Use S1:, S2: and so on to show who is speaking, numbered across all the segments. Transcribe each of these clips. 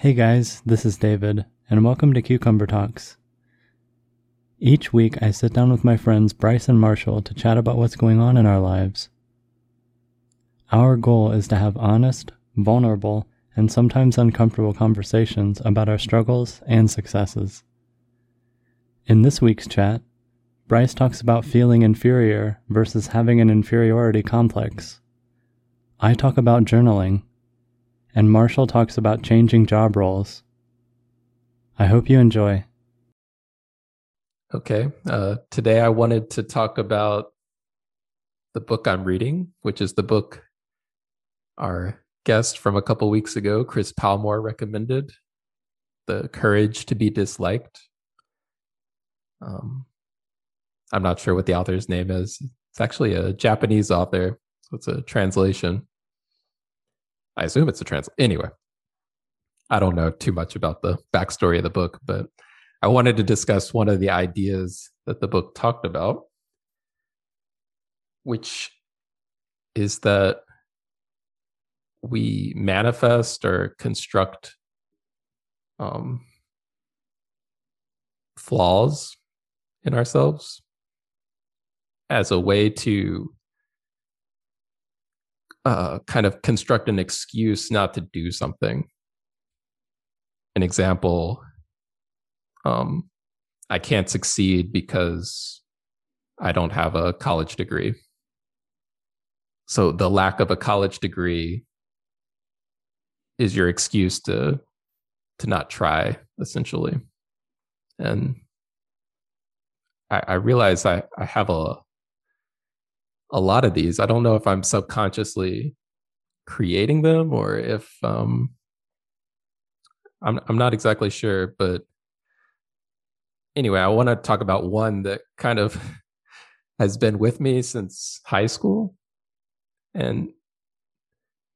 S1: Hey guys, this is David, and welcome to Cucumber Talks. Each week, I sit down with my friends Bryce and Marshall to chat about what's going on in our lives. Our goal is to have honest, vulnerable, and sometimes uncomfortable conversations about our struggles and successes. In this week's chat, Bryce talks about feeling inferior versus having an inferiority complex. I talk about journaling, and Marshall talks about changing job roles. I hope you enjoy.
S2: Okay. Uh, today I wanted to talk about the book I'm reading, which is the book our guest from a couple weeks ago, Chris Palmore, recommended The Courage to Be Disliked. Um, I'm not sure what the author's name is. It's actually a Japanese author, so it's a translation. I assume it's a trans. Anyway, I don't know too much about the backstory of the book, but I wanted to discuss one of the ideas that the book talked about, which is that we manifest or construct um, flaws in ourselves as a way to uh, kind of construct an excuse not to do something. An example um, I can't succeed because I don't have a college degree. So the lack of a college degree is your excuse to to not try, essentially. And I, I realize I, I have a a lot of these. I don't know if I'm subconsciously creating them or if um, I'm I'm not exactly sure, but anyway, I want to talk about one that kind of has been with me since high school, and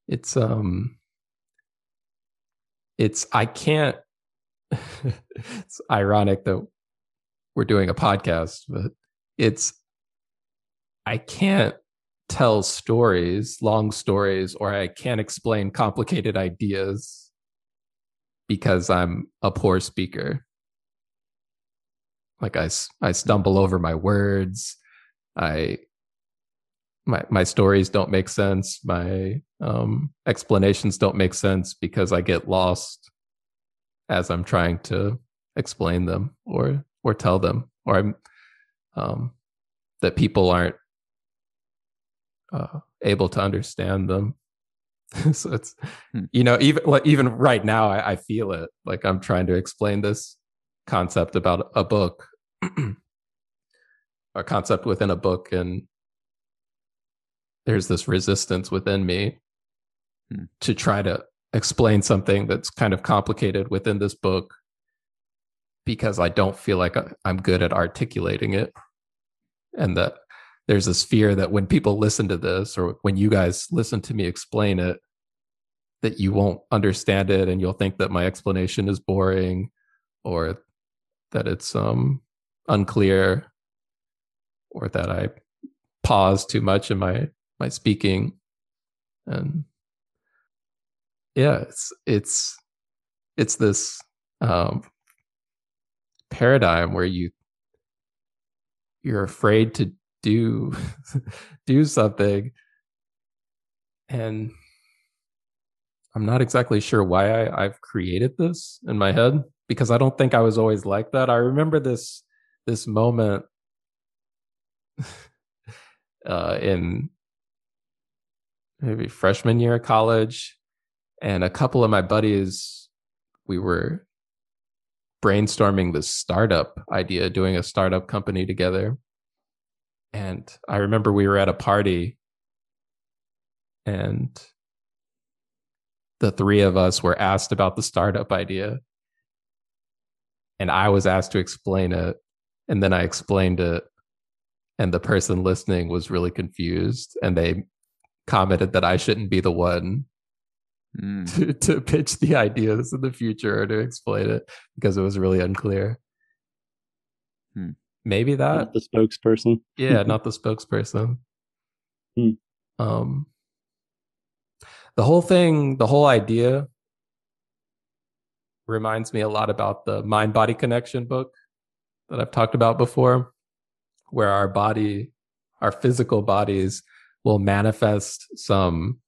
S2: it's um, it's I can't. it's ironic that we're doing a podcast, but it's I can't tell stories, long stories, or I can't explain complicated ideas because I'm a poor speaker. Like I, I stumble over my words. I, my, my stories don't make sense. My um, explanations don't make sense because I get lost as I'm trying to explain them or, or tell them, or I'm, um, that people aren't uh, able to understand them. so it's hmm. you know even like even right now I, I, feel it like I'm trying to explain this concept about a book, a concept within a book, and there's this resistance within me hmm. to try to explain something that's kind of complicated within this book because I don't feel like I'm good at articulating it and that there's this fear that when people listen to this or when you guys listen to me explain it that you won't understand it and you'll think that my explanation is boring or that it's um unclear or that I pause too much in my my speaking. And yeah it's it's it's this um paradigm where you you're afraid to do do something. And i'm not exactly sure why I, i've created this in my head because i don't think i was always like that. I remember this this moment uh, in maybe freshman year of college and a couple of my buddies we were brainstorming this startup idea doing a startup company together and I remember we were at a party and the three of us were asked about the startup idea. And I was asked to explain it. And then I explained it. And the person listening was really confused. And they commented that I shouldn't be the one mm. to, to pitch the ideas in the future or to explain it because it was really unclear. Hmm maybe that.
S1: Not the spokesperson.
S2: Yeah not the spokesperson. Hmm. um the whole thing the whole idea reminds me a lot about the mind body connection book that I've talked about before, where our body, our physical bodies will manifest some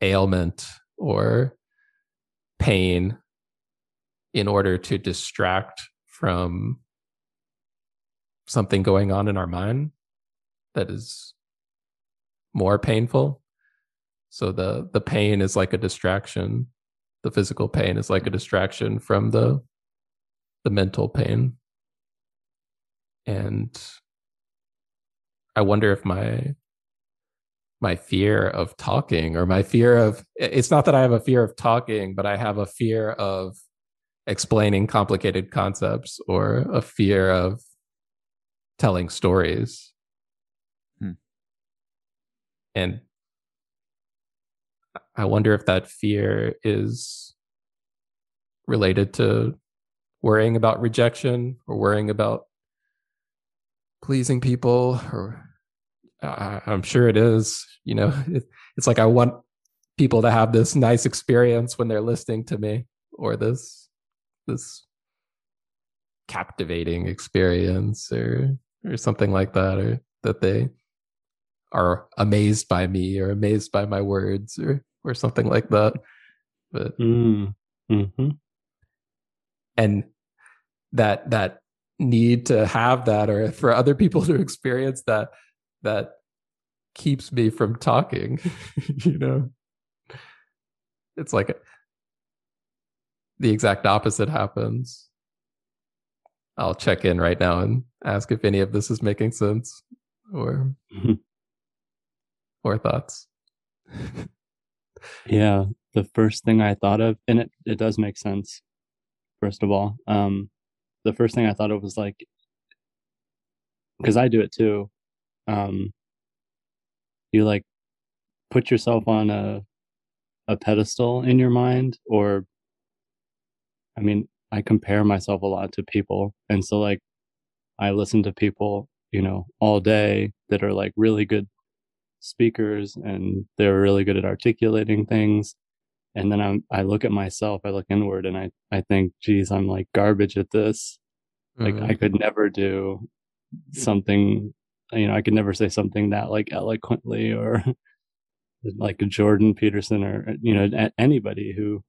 S2: ailment or pain in order to distract from something going on in our mind that is more painful. So the the pain is like a distraction. The physical pain is like a distraction from the the mental pain. And i wonder if my my fear of talking or my fear of it's not that i have a fear of talking but i have a fear of explaining complicated concepts or a fear of telling stories hmm. and I wonder if that fear is related to worrying about rejection or worrying about pleasing people or uh, i'm sure it is you know it, it's like i want people to have this nice experience when they're listening to me or this this captivating experience or or something like that or that they are amazed by me or amazed by my words or or something like that. But
S1: mm. mm-hmm.
S2: and that that need to have that or for other people to experience that that keeps me from talking you know it's like the exact opposite happens i'll check in right now and ask if any of this is making sense or mm-hmm. or thoughts
S1: yeah, the first thing I thought of, and it, it does make sense, first of all. Um, the first thing I thought of was like, because I do it too. Um, you like put yourself on a a pedestal in your mind, or I mean, I compare myself a lot to people, and so like I listen to people, you know, all day that are like really good speakers and they're really good at articulating things and then I'm, i look at myself i look inward and i i think geez i'm like garbage at this like mm-hmm. i could never do something you know i could never say something that like eloquently or like jordan peterson or you know anybody who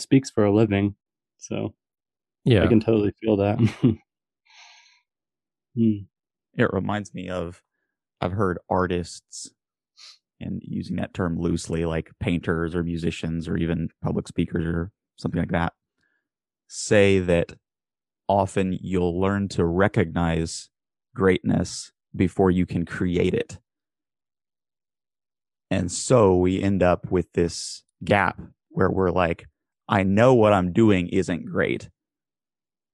S1: speaks for a living so yeah i can totally feel that
S3: hmm. it reminds me of I've heard artists, and using that term loosely, like painters or musicians or even public speakers or something like that, say that often you'll learn to recognize greatness before you can create it. And so we end up with this gap where we're like, I know what I'm doing isn't great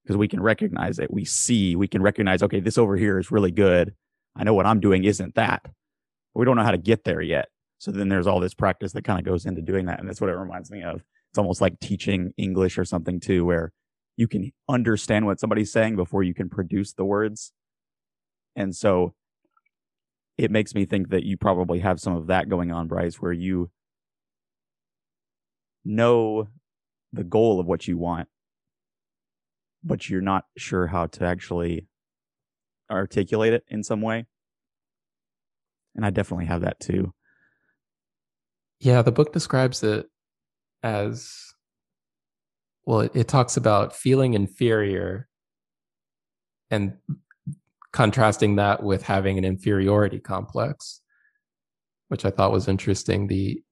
S3: because we can recognize it. We see, we can recognize, okay, this over here is really good. I know what I'm doing isn't that. We don't know how to get there yet. So then there's all this practice that kind of goes into doing that. And that's what it reminds me of. It's almost like teaching English or something too, where you can understand what somebody's saying before you can produce the words. And so it makes me think that you probably have some of that going on, Bryce, where you know the goal of what you want, but you're not sure how to actually articulate it in some way. And I definitely have that too.
S2: Yeah, the book describes it as well, it, it talks about feeling inferior and contrasting that with having an inferiority complex, which I thought was interesting. The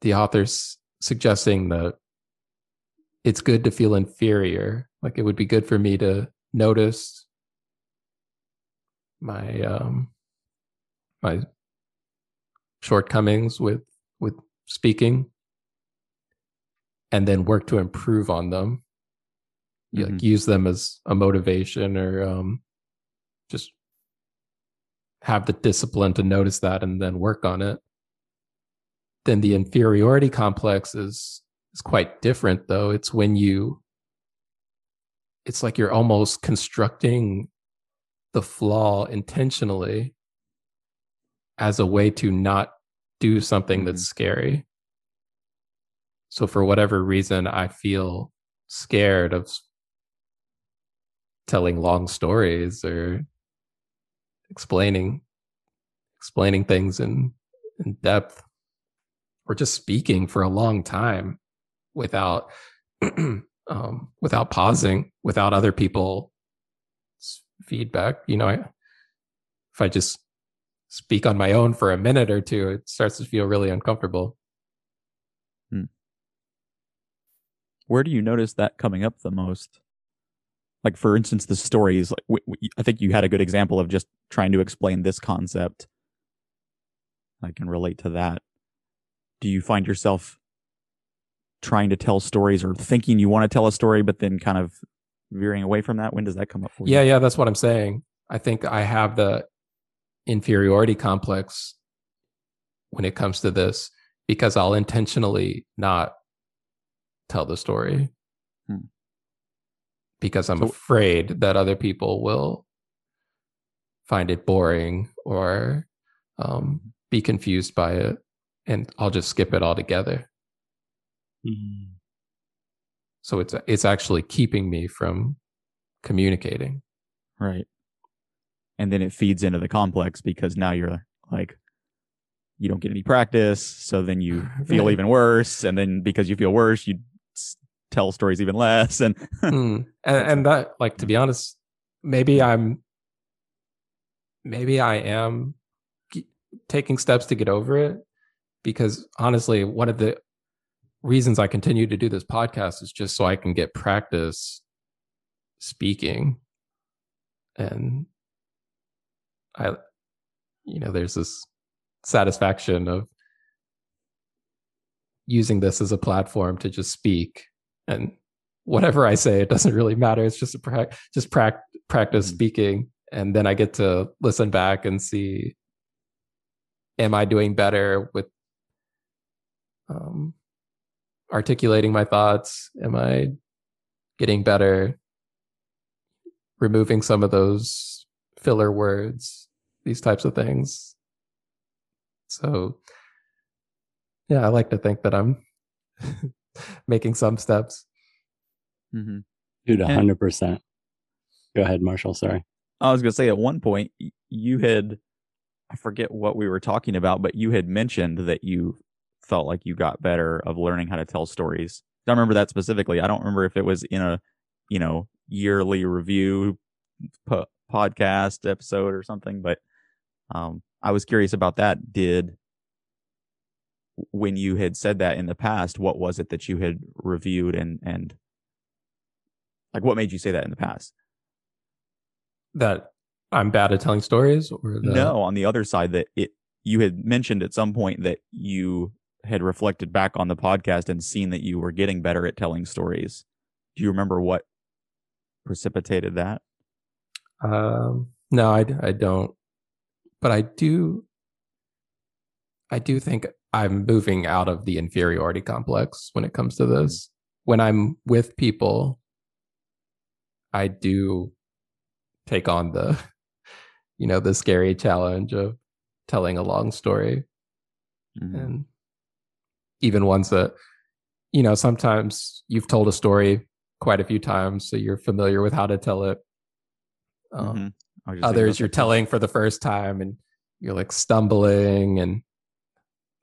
S2: the author's suggesting that it's good to feel inferior. Like it would be good for me to notice my um my shortcomings with with speaking and then work to improve on them mm-hmm. like use them as a motivation or um just have the discipline to notice that and then work on it then the inferiority complex is is quite different though. It's when you it's like you're almost constructing the flaw intentionally as a way to not do something mm-hmm. that's scary. So for whatever reason, I feel scared of telling long stories or explaining explaining things in in depth or just speaking for a long time without um, without pausing without other people feedback you know I, if i just speak on my own for a minute or two it starts to feel really uncomfortable.
S3: Hmm. where do you notice that coming up the most? Like for instance the stories like i think you had a good example of just trying to explain this concept. I can relate to that do you find yourself trying to tell stories or thinking you want to tell a story but then kind of veering away from that? When does that come up for
S2: you? Yeah yeah that's what i'm saying. I think i have the inferiority complex when it comes to this because i'll intentionally not tell the story hmm. because I'm so, afraid that other people will find it boring or um, be confused by it, and I'll just skip it altogether. Mm-hmm. So it's it's actually keeping me from communicating.
S3: Right. And then it feeds into the complex because now you're like you don't get any practice, so then you feel even worse, and then because you feel worse, you tell stories even less and
S2: mm. and, and that like to be honest maybe i'm maybe i am taking steps to get over it because honestly one of the reasons i continue to do this podcast is just so i can get practice speaking and i you know there's this satisfaction of using this as a platform to just speak and whatever I say, it doesn't really matter. It's just a pra- just pra- practice mm-hmm. speaking, and then I get to listen back and see, am I doing better with um, articulating my thoughts? Am I getting better removing some of those filler words? These types of things. So, yeah, I like to think that I'm making some steps.
S1: Mm-hmm. Dude, hundred percent. Go ahead, Marshall. Sorry.
S3: I was gonna say at one point you had, I forget what we were talking about, but you had mentioned that you felt like you got better of learning how to tell stories. I remember that specifically. I don't remember if it was in a, you know, yearly review po- podcast episode or something, but um, I was curious about that. Did when you had said that in the past, what was it that you had reviewed and and like what made you say that in the past?
S2: That I'm bad at telling stories or the...
S3: No, on the other side that it you had mentioned at some point that you had reflected back on the podcast and seen that you were getting better at telling stories. Do you remember what precipitated that?
S2: Um, no, I, I don't. But I do. I do think I'm moving out of the inferiority complex when it comes to mm-hmm. this. When I'm with people, I do take on the, you know, the scary challenge of telling a long story. Mm-hmm. And even ones that, you know, sometimes you've told a story quite a few times, so you're familiar with how to tell it. Um, mm-hmm. Others you're telling for the first time and you're like stumbling and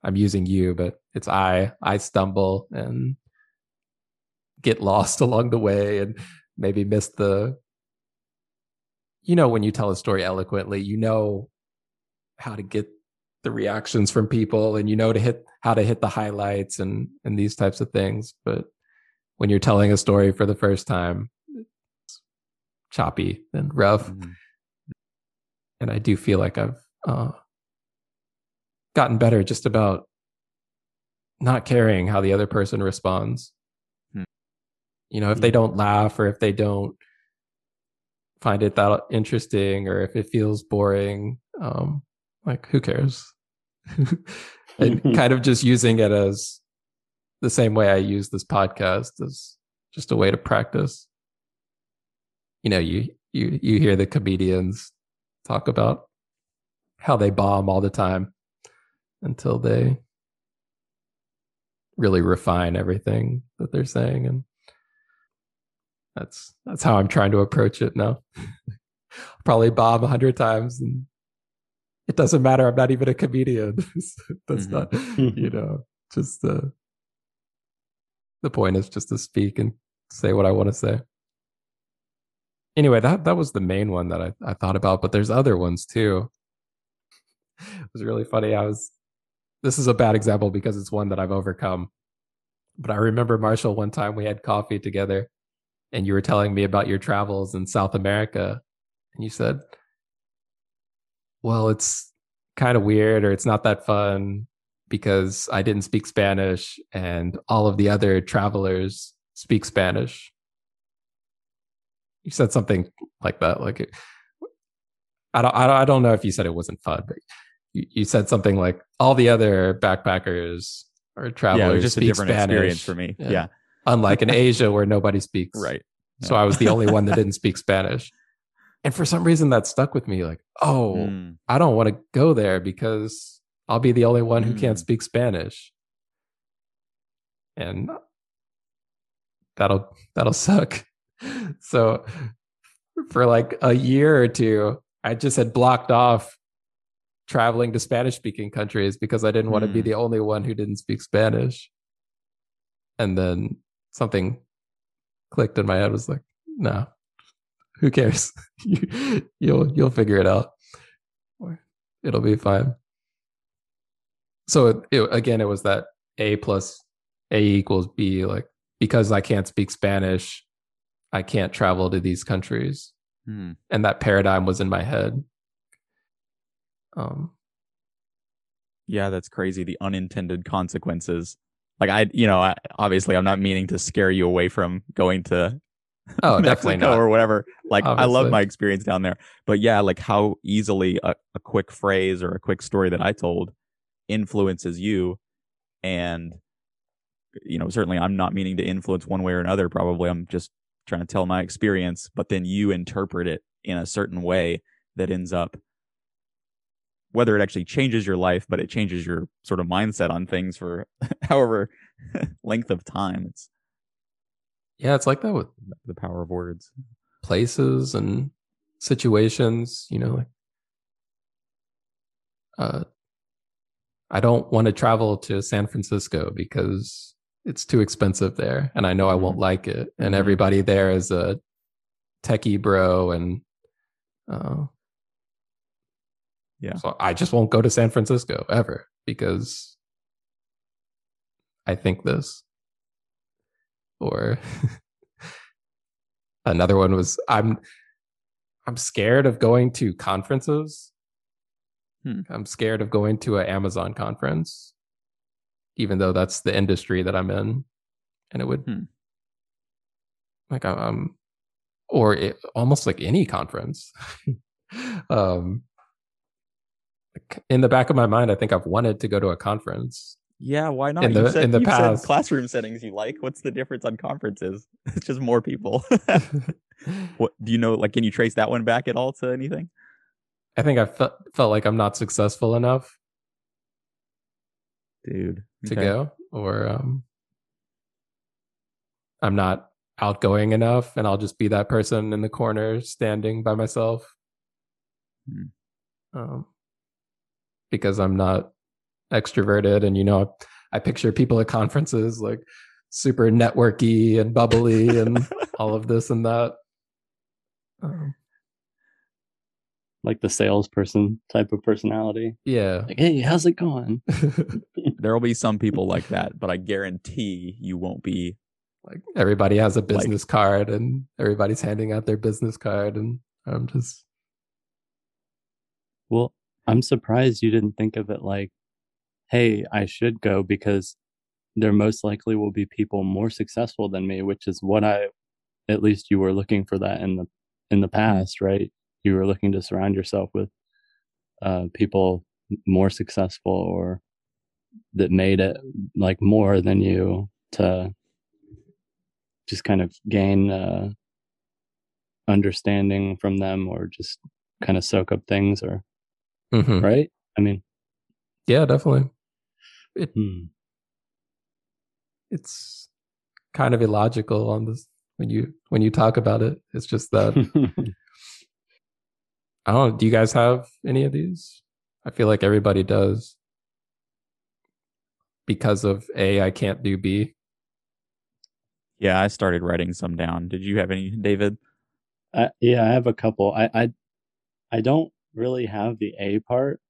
S2: I'm using you, but it's I. I stumble and get lost along the way and maybe miss the you know when you tell a story eloquently, you know how to get the reactions from people and you know to hit how to hit the highlights and and these types of things, but when you're telling a story for the first time, it's choppy and rough. Mm-hmm. And I do feel like I've uh, gotten better just about not caring how the other person responds. Hmm. You know, if they hmm. don't laugh or if they don't find it that interesting or if it feels boring, um, like who cares? and kind of just using it as the same way I use this podcast as just a way to practice. You know, you you you hear the comedians talk about how they bomb all the time until they really refine everything that they're saying and that's that's how I'm trying to approach it now. Probably bomb a hundred times and it doesn't matter. I'm not even a comedian. that's
S3: Mhm.
S2: not you know, just the the point is just to speak and say what I want to say. Anyway, that that was the main one that I, I thought about, but there's other ones too. It was really funny. I was this is a bad example because it's one that I've overcome. But I remember Marshall one time we had coffee together and you were telling me about your travels in South America and you said, "Well, it's kind of weird or it's not that fun because I didn't speak Spanish and all of the other travelers speak Spanish." You said something like that like it, I don't, I don't I don't know if you said it wasn't fun, but you, you said something like all the other backpackers or travelers
S3: was just a different
S2: Spanish,
S3: experience for me.
S2: Yeah.
S3: Yeah,
S2: unlike in Asia where nobody speaks.
S3: right.
S2: So I was the only one that didn't speak Spanish. And for some reason that stuck with me like, oh,
S3: Mm,
S2: I don't want to go there because I'll be the only one who can't
S3: Mm.
S2: speak Spanish. And that'll that'll suck. So for like a year or two, I just had blocked off traveling to Spanish speaking countries because I didn't want to be
S3: Mm.
S2: the only one who didn't speak Spanish. And then something clicked in my head was like, no, who cares? you, you'll you'll figure it out. It'll be fine. So it, it, again, it was that A plus A equals B. Like because I can't speak Spanish, I can't travel to these countries,
S3: mm.
S2: and that paradigm was in my head. Um,
S3: Yeah, that's crazy. The unintended consequences. Like I, you know, I, obviously I'm not meaning to scare you away from going to
S2: oh, definitely
S3: Mexico
S2: not.
S3: or whatever. Like I love my experience down there, but yeah, like how easily a, a quick phrase or a quick story that I told influences you, and you know, certainly I'm not meaning to influence one way or another. Probably I'm just trying to tell my experience, but then you interpret it in a certain way that ends up whether it actually changes your life, but it changes your sort of mindset on things for however length of time. It's
S2: Yeah, it's like that with
S3: the power of words.
S2: places and situations, you know, like uh I don't want to travel to San Francisco because it's too expensive there and I know I won't
S3: Mhm.
S2: like it. And
S3: Mhm.
S2: everybody there is a techie bro and uh
S3: Yeah.
S2: So I just won't go to San Francisco ever because I think this. Or another one was I'm I'm scared of going to conferences.
S3: Hmm.
S2: I'm scared of going to an Amazon conference, even though that's the industry that I'm in, and it would
S3: Hmm.
S2: like um or it, almost like any conference. um, in the back of my mind, I think I've wanted to go to a conference.
S3: Yeah, why not?
S2: In
S3: You
S2: the-
S3: said,
S2: in the past.
S3: classroom settings you like. What's the difference on conferences? It's just more people. what do you know? Like, can you trace that one back at all to anything?
S2: I think I felt felt like I'm not successful enough
S3: Dude,
S2: to
S3: okay.
S2: go, or um, I'm not outgoing enough, and I'll just be that person in the corner standing by myself.
S3: Hmm.
S2: Um, because I'm not extroverted, and you know, I picture people at conferences like super networky and bubbly and all of this and that. Um,
S1: like the salesperson type of personality.
S2: yeah.
S1: Like, hey, how's it going?
S3: There will be some people like that, but I guarantee you won't be.
S2: like everybody has a business card and everybody's handing out their business card and I'm just
S1: Well, I'm surprised you didn't think of it like, hey, I should go because there most likely will be people more successful than me, which is what I, at least you were looking for that in the in the past, right? You were looking to surround yourself with uh, people more successful or that made it like more than you to just kind of gain uh, understanding from them or just kind of soak up things or
S2: Mhm.
S1: right? I mean,
S2: yeah, definitely.
S1: Hmm.
S2: it's kind of illogical on this when you when you talk about it. It's just that I don't know. Do you guys have any of these? I feel like everybody does. Because of A, I can't do B.
S3: Yeah, I started writing some down. Did you have any, David?
S1: Uh, yeah, I have a couple. I, I I don't really have the A part,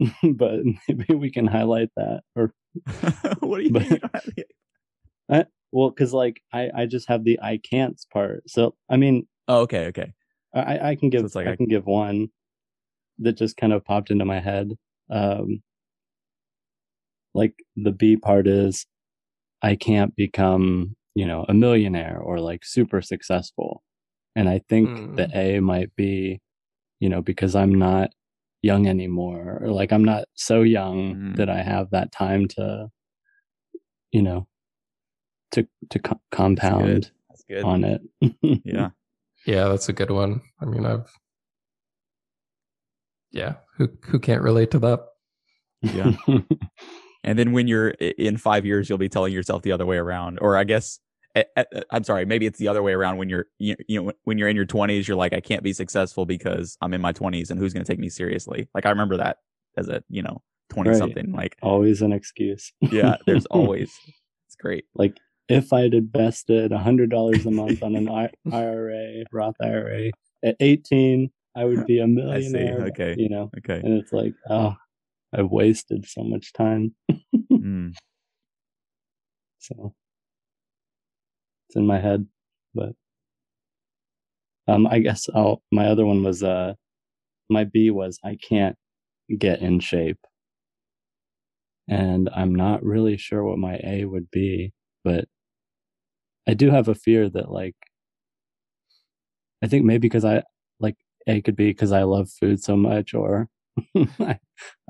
S1: but maybe we can highlight that. Or
S3: what do you
S1: But-
S3: mean? you don't have the-
S1: well, because like I I just have the I can't part. So I mean,
S3: oh, okay, okay.
S1: I I can give
S3: it's like
S1: I
S3: I-
S1: can give one that just kind of popped into my head. Um, like the B part is I can't become you know a millionaire or like super successful, and I think the A might be you know because I'm not young anymore or like I'm not so young
S3: Mhm.
S1: that I have that time to you know to to co- compound
S3: That's good.
S1: on it.
S3: Yeah.
S2: Yeah, that's a good one. I mean, I've yeah, who who can't relate to that?
S3: Yeah. And then when you're in five years, you'll be telling yourself the other way around. Or I guess, I'm sorry, maybe it's the other way around. When you're, you, you know, when you're in your 20s, you're like, I can't be successful because I'm in my 20s, and who's going to take me seriously? Like I remember that as a, you know, 20
S1: Right.
S3: something. Like,
S1: Always an excuse.
S3: yeah, there's always. It's great.
S1: like if I'd invested a hundred dollars a month on an IRA, Roth IRA at 18, I would be a millionaire.
S3: okay.
S1: You know,
S3: Okay.
S1: and it's like, oh, I've wasted so much time.
S3: Mm.
S1: So it's in my head, but um, I guess I'll. My other one was uh, my B was I can't get in shape, and I'm not really sure what my A would be, but I do have a fear that like I think maybe because I like A could be because I love food so much, or I,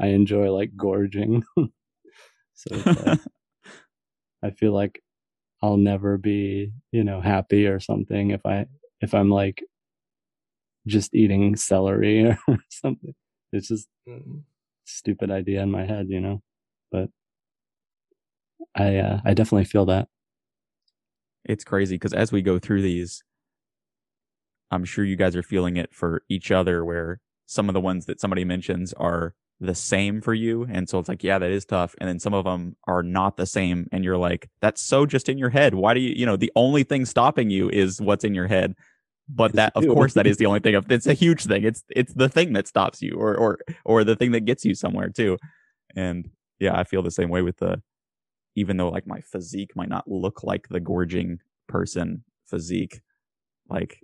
S1: I enjoy like gorging. so I feel like I'll never be, you know, happy or something if I if I'm like just eating celery or something. It's just
S2: Mm.
S1: stupid idea in my head, you know. But I uh, I definitely feel that.
S3: it's crazy because as we go through these, I'm sure you guys are feeling it for each other. Where some of the ones that somebody mentions are the same for you, and so it's like, yeah, that is tough. And then some of them are not the same, and you're like, that's so just in your head. Why do you, you know, the only thing stopping you is what's in your head. But that, of course, that is the only thing. It's a huge thing. It's it's the thing that stops you, or or or the thing that gets you somewhere too. And yeah, I feel the same way with the even though like my physique might not look like the gorging person physique, like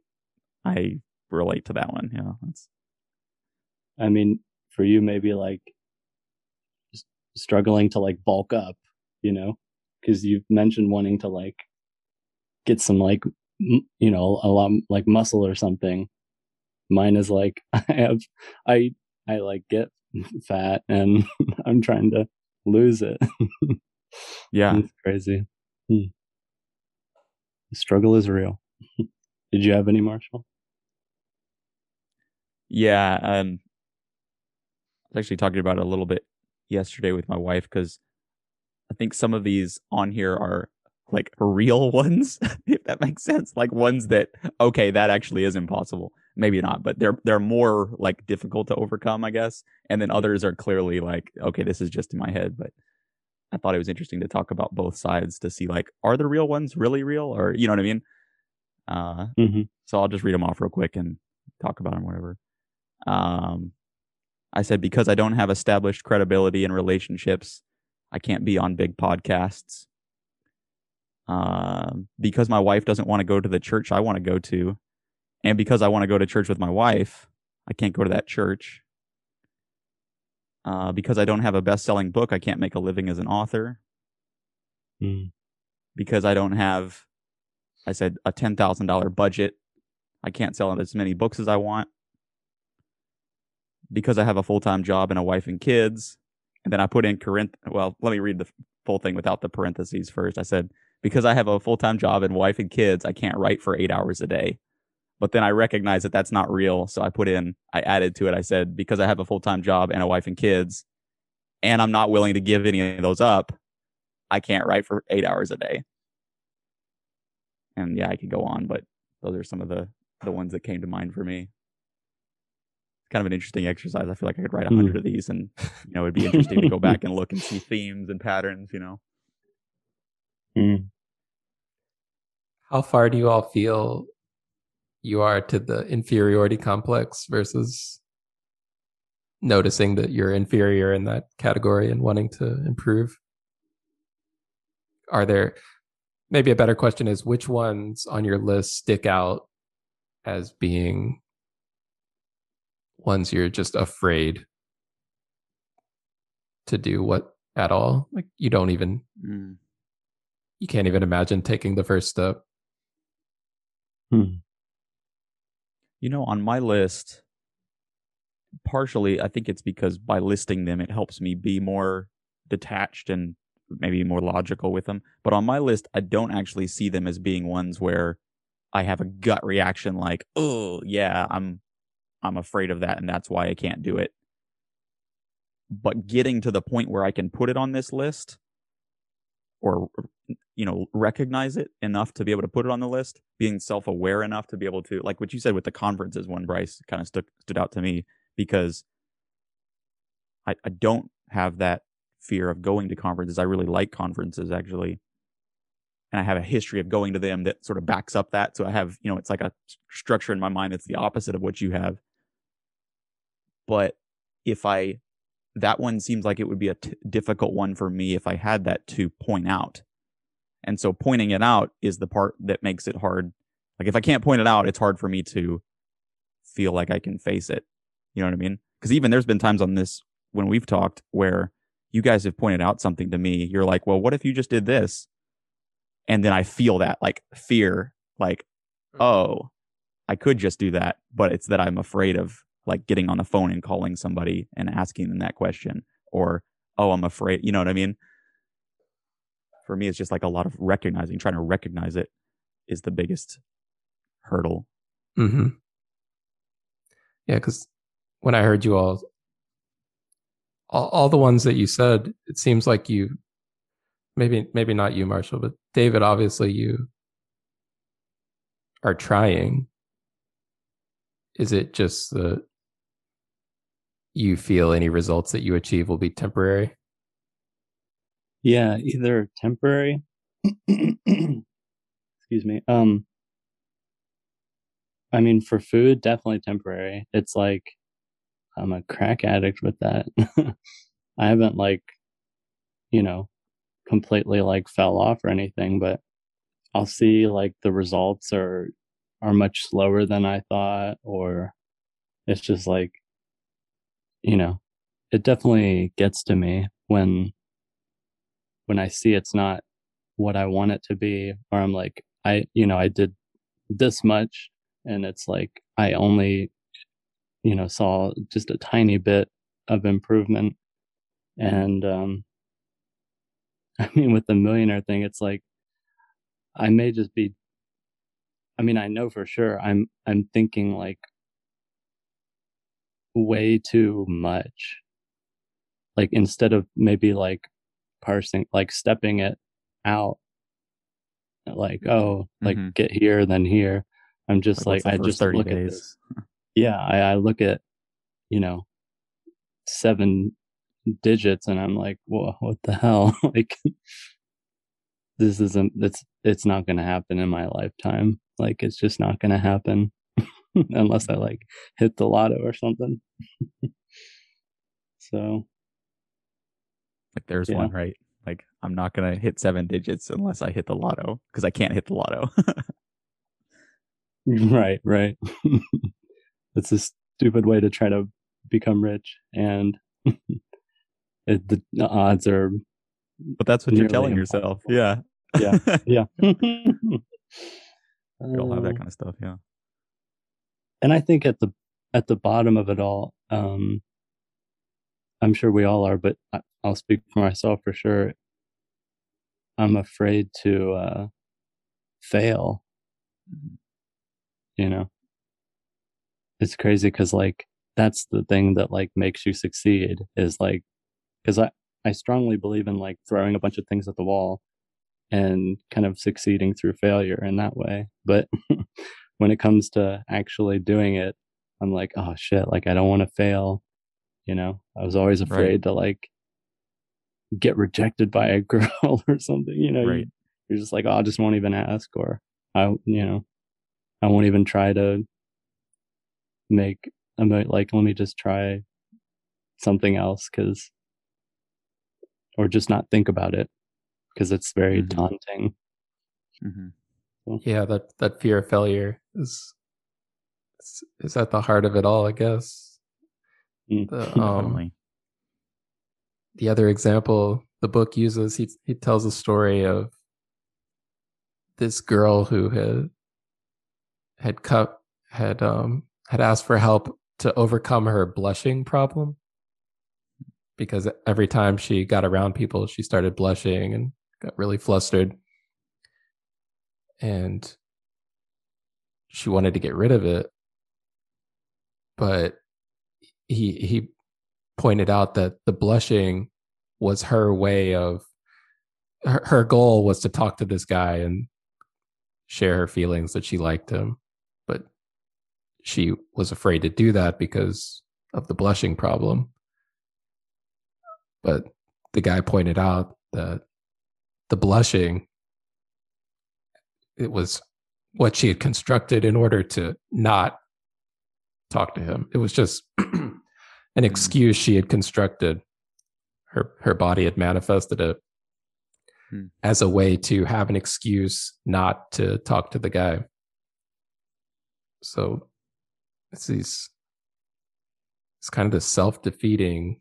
S3: I relate to that one. Yeah, that's
S1: I mean, for you, maybe like struggling to like bulk up, you know, because you've mentioned wanting to like get some like, m- you know, a lot like muscle or something. Mine is like, I have, I, I like get fat and I'm trying to lose it.
S3: yeah.
S1: It's crazy. Hmm. The struggle is real. Did you have any, Marshall?
S3: Yeah, um, I was actually talking about it a little bit yesterday with my wife because I think some of these on here are like real ones, if that makes sense. Like ones that okay, that actually is impossible. Maybe not, but they're they're more like difficult to overcome, I guess. And then others are clearly like, okay, this is just in my head. But I thought it was interesting to talk about both sides to see like, are the real ones really real, or you know what I mean? Uh,
S1: Mm-hmm.
S3: so I'll just read them off real quick and talk about them, whatever. Um, I said because I don't have established credibility in relationships, I can't be on big podcasts. Um, because my wife doesn't want to go to the church I want to go to, and because I want to go to church with my wife, I can't go to that church. Uh, because I don't have a best-selling book, I can't make a living as an author.
S1: Mm.
S3: Because I don't have, I said a ten thousand dollar budget, I can't sell as many books as I want because I have a full time job and a wife and kids. And then I put in Corinth. Well, let me read the full thing without the parentheses first. I said, because I have a full time job and wife and kids, I can't write for eight hours a day. But then I recognize that that's not real. So I put in, I added to it, I said, because I have a full time job and a wife and kids, and I'm not willing to give any of those up, I can't write for eight hours a day. and yeah, I could go on, but those are some of the the ones that came to mind for me. Kind of an interesting exercise. I feel like I could write a hundred of these, and you know, it'd be interesting to go back and look and see themes and patterns. You know,
S1: Mm.
S2: How far do you all feel you are to the inferiority complex versus noticing that you're inferior in that category and wanting to improve? Are there maybe a better question is which ones on your list stick out as being ones you're just afraid to do what at all? Like you don't even hmm. you can't even imagine taking the first step. Hmm.
S3: You know, on my list, partially, I think it's because by listing them, it helps me be more detached and maybe more logical with them. But on my list, I don't actually see them as being ones where I have a gut reaction like, "Oh, yeah, I'm I'm afraid of that and that's why I can't do it." But getting to the point where I can put it on this list or you know, recognize it enough to be able to put it on the list, being self-aware enough to be able to like what you said with the conferences one Bryce kind of stuck stood out to me because I I don't have that fear of going to conferences. I really like conferences actually. And I have a history of going to them that sort of backs up that. So I have, you know, it's like a structure in my mind that's the opposite of what you have. But if I, that one seems like it would be a t- difficult one for me if I had that to point out. And so pointing it out is the part that makes it hard. Like if I can't point it out, it's hard for me to feel like I can face it. You know what I mean? Because even there's been times on this when we've talked where you guys have pointed out something to me. You're like, well, what if you just did this? And then I feel that like fear, like, mm. oh, I could just do that. But it's that I'm afraid of like getting on the phone and calling somebody and asking them that question. Or, oh, I'm afraid. You know what I mean? For me, it's just like a lot of recognizing, trying to recognize it is the biggest hurdle.
S2: Mm-hmm. Yeah, because when I heard you all, all, all the ones that you said, it seems like you, maybe maybe not you, Marshall, but David, obviously you are trying. Is it just that you feel any results that you achieve will be temporary?
S1: Yeah, either temporary. excuse me. Um, I mean, for food, definitely temporary. It's like I'm a crack addict with that. I haven't like, you know, completely like fell off or anything, but I'll see like the results are are much slower than I thought, or it's just like, you know, it definitely gets to me when when I see it's not what I want it to be, or I'm like, I, you know, I did this much and it's like I only, you know, saw just a tiny bit of improvement. And, um, I mean, with the millionaire thing, it's like, I may just be, I mean, I know for sure I'm, I'm thinking like way too much. Like instead of maybe like parsing, like stepping it out, like, oh, like
S3: Mhm.
S1: get here, then here. I'm just
S3: what's
S1: like, I just
S3: 30
S1: look at this. Yeah. I, I look at, you know, seven digits and I'm like, whoa, what the hell? like, this isn't, it's, it's not going to happen in my lifetime. Like, it's just not going to happen unless I like hit the lotto or something. so,
S3: Like there's
S1: Yeah.
S3: one, right? Like I'm not gonna hit seven digits unless I hit the lotto because I can't hit the lotto.
S1: right, right. it's a stupid way to try to become rich. And it, the, odds are,
S3: but that's what you're telling yourself.
S1: Yeah.
S3: Yeah.
S1: Yeah.
S3: we all have that
S1: Uh,
S3: kind of stuff. Yeah.
S1: And I think at the at the bottom of it all, um, I'm sure we all are, but I, I'll speak for myself for sure. I'm afraid to uh, fail.
S3: Mhm.
S1: You know, it's crazy because like that's the thing that like makes you succeed is like because I I strongly believe in like throwing a bunch of things at the wall and kind of succeeding through failure in that way. But when it comes to actually doing it, I'm like, oh shit, like I don't want to fail. You know, I was always afraid
S3: Right.
S1: to like get rejected by a girl or something. You know,
S3: Right.
S1: you, you're just like, oh, I just won't even ask, or I, you know, I won't even try to make. I'm like, let me just try something else because, or just not think about it because it's very
S3: Mhm.
S1: daunting.
S3: hmm
S2: Yeah, that that fear of failure is is, at the heart of it all, I guess.
S1: Mm.
S2: The, um, the other example the book uses, he he tells a story of this girl who had had cut had um had asked for help to overcome her blushing problem because every time she got around people she started blushing and got really flustered and she wanted to get rid of it but he he pointed out that the blushing was her way of her, her goal was to talk to this guy and share her feelings that she liked him but she was afraid to do that because of the blushing problem. But the guy pointed out that the blushing it was what she had constructed in order to not talk to him. It was just an excuse she had constructed. Her her body had manifested it
S3: Hmm.
S2: as a way to have an excuse not to talk to the guy. So it's these it's kind of this self-defeating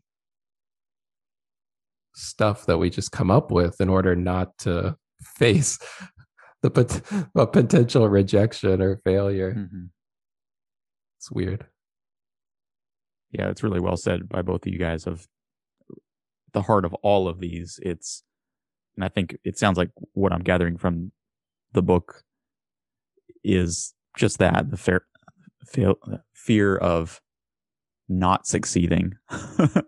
S2: stuff that we just come up with in order not to face the pot- a potential rejection or failure
S3: hmm
S2: it's weird
S3: Yeah, it's really well said by both of you guys. Of the heart of all of these, it's, and I think it sounds like what I'm gathering from the book is just that the fair, fail, fear of not succeeding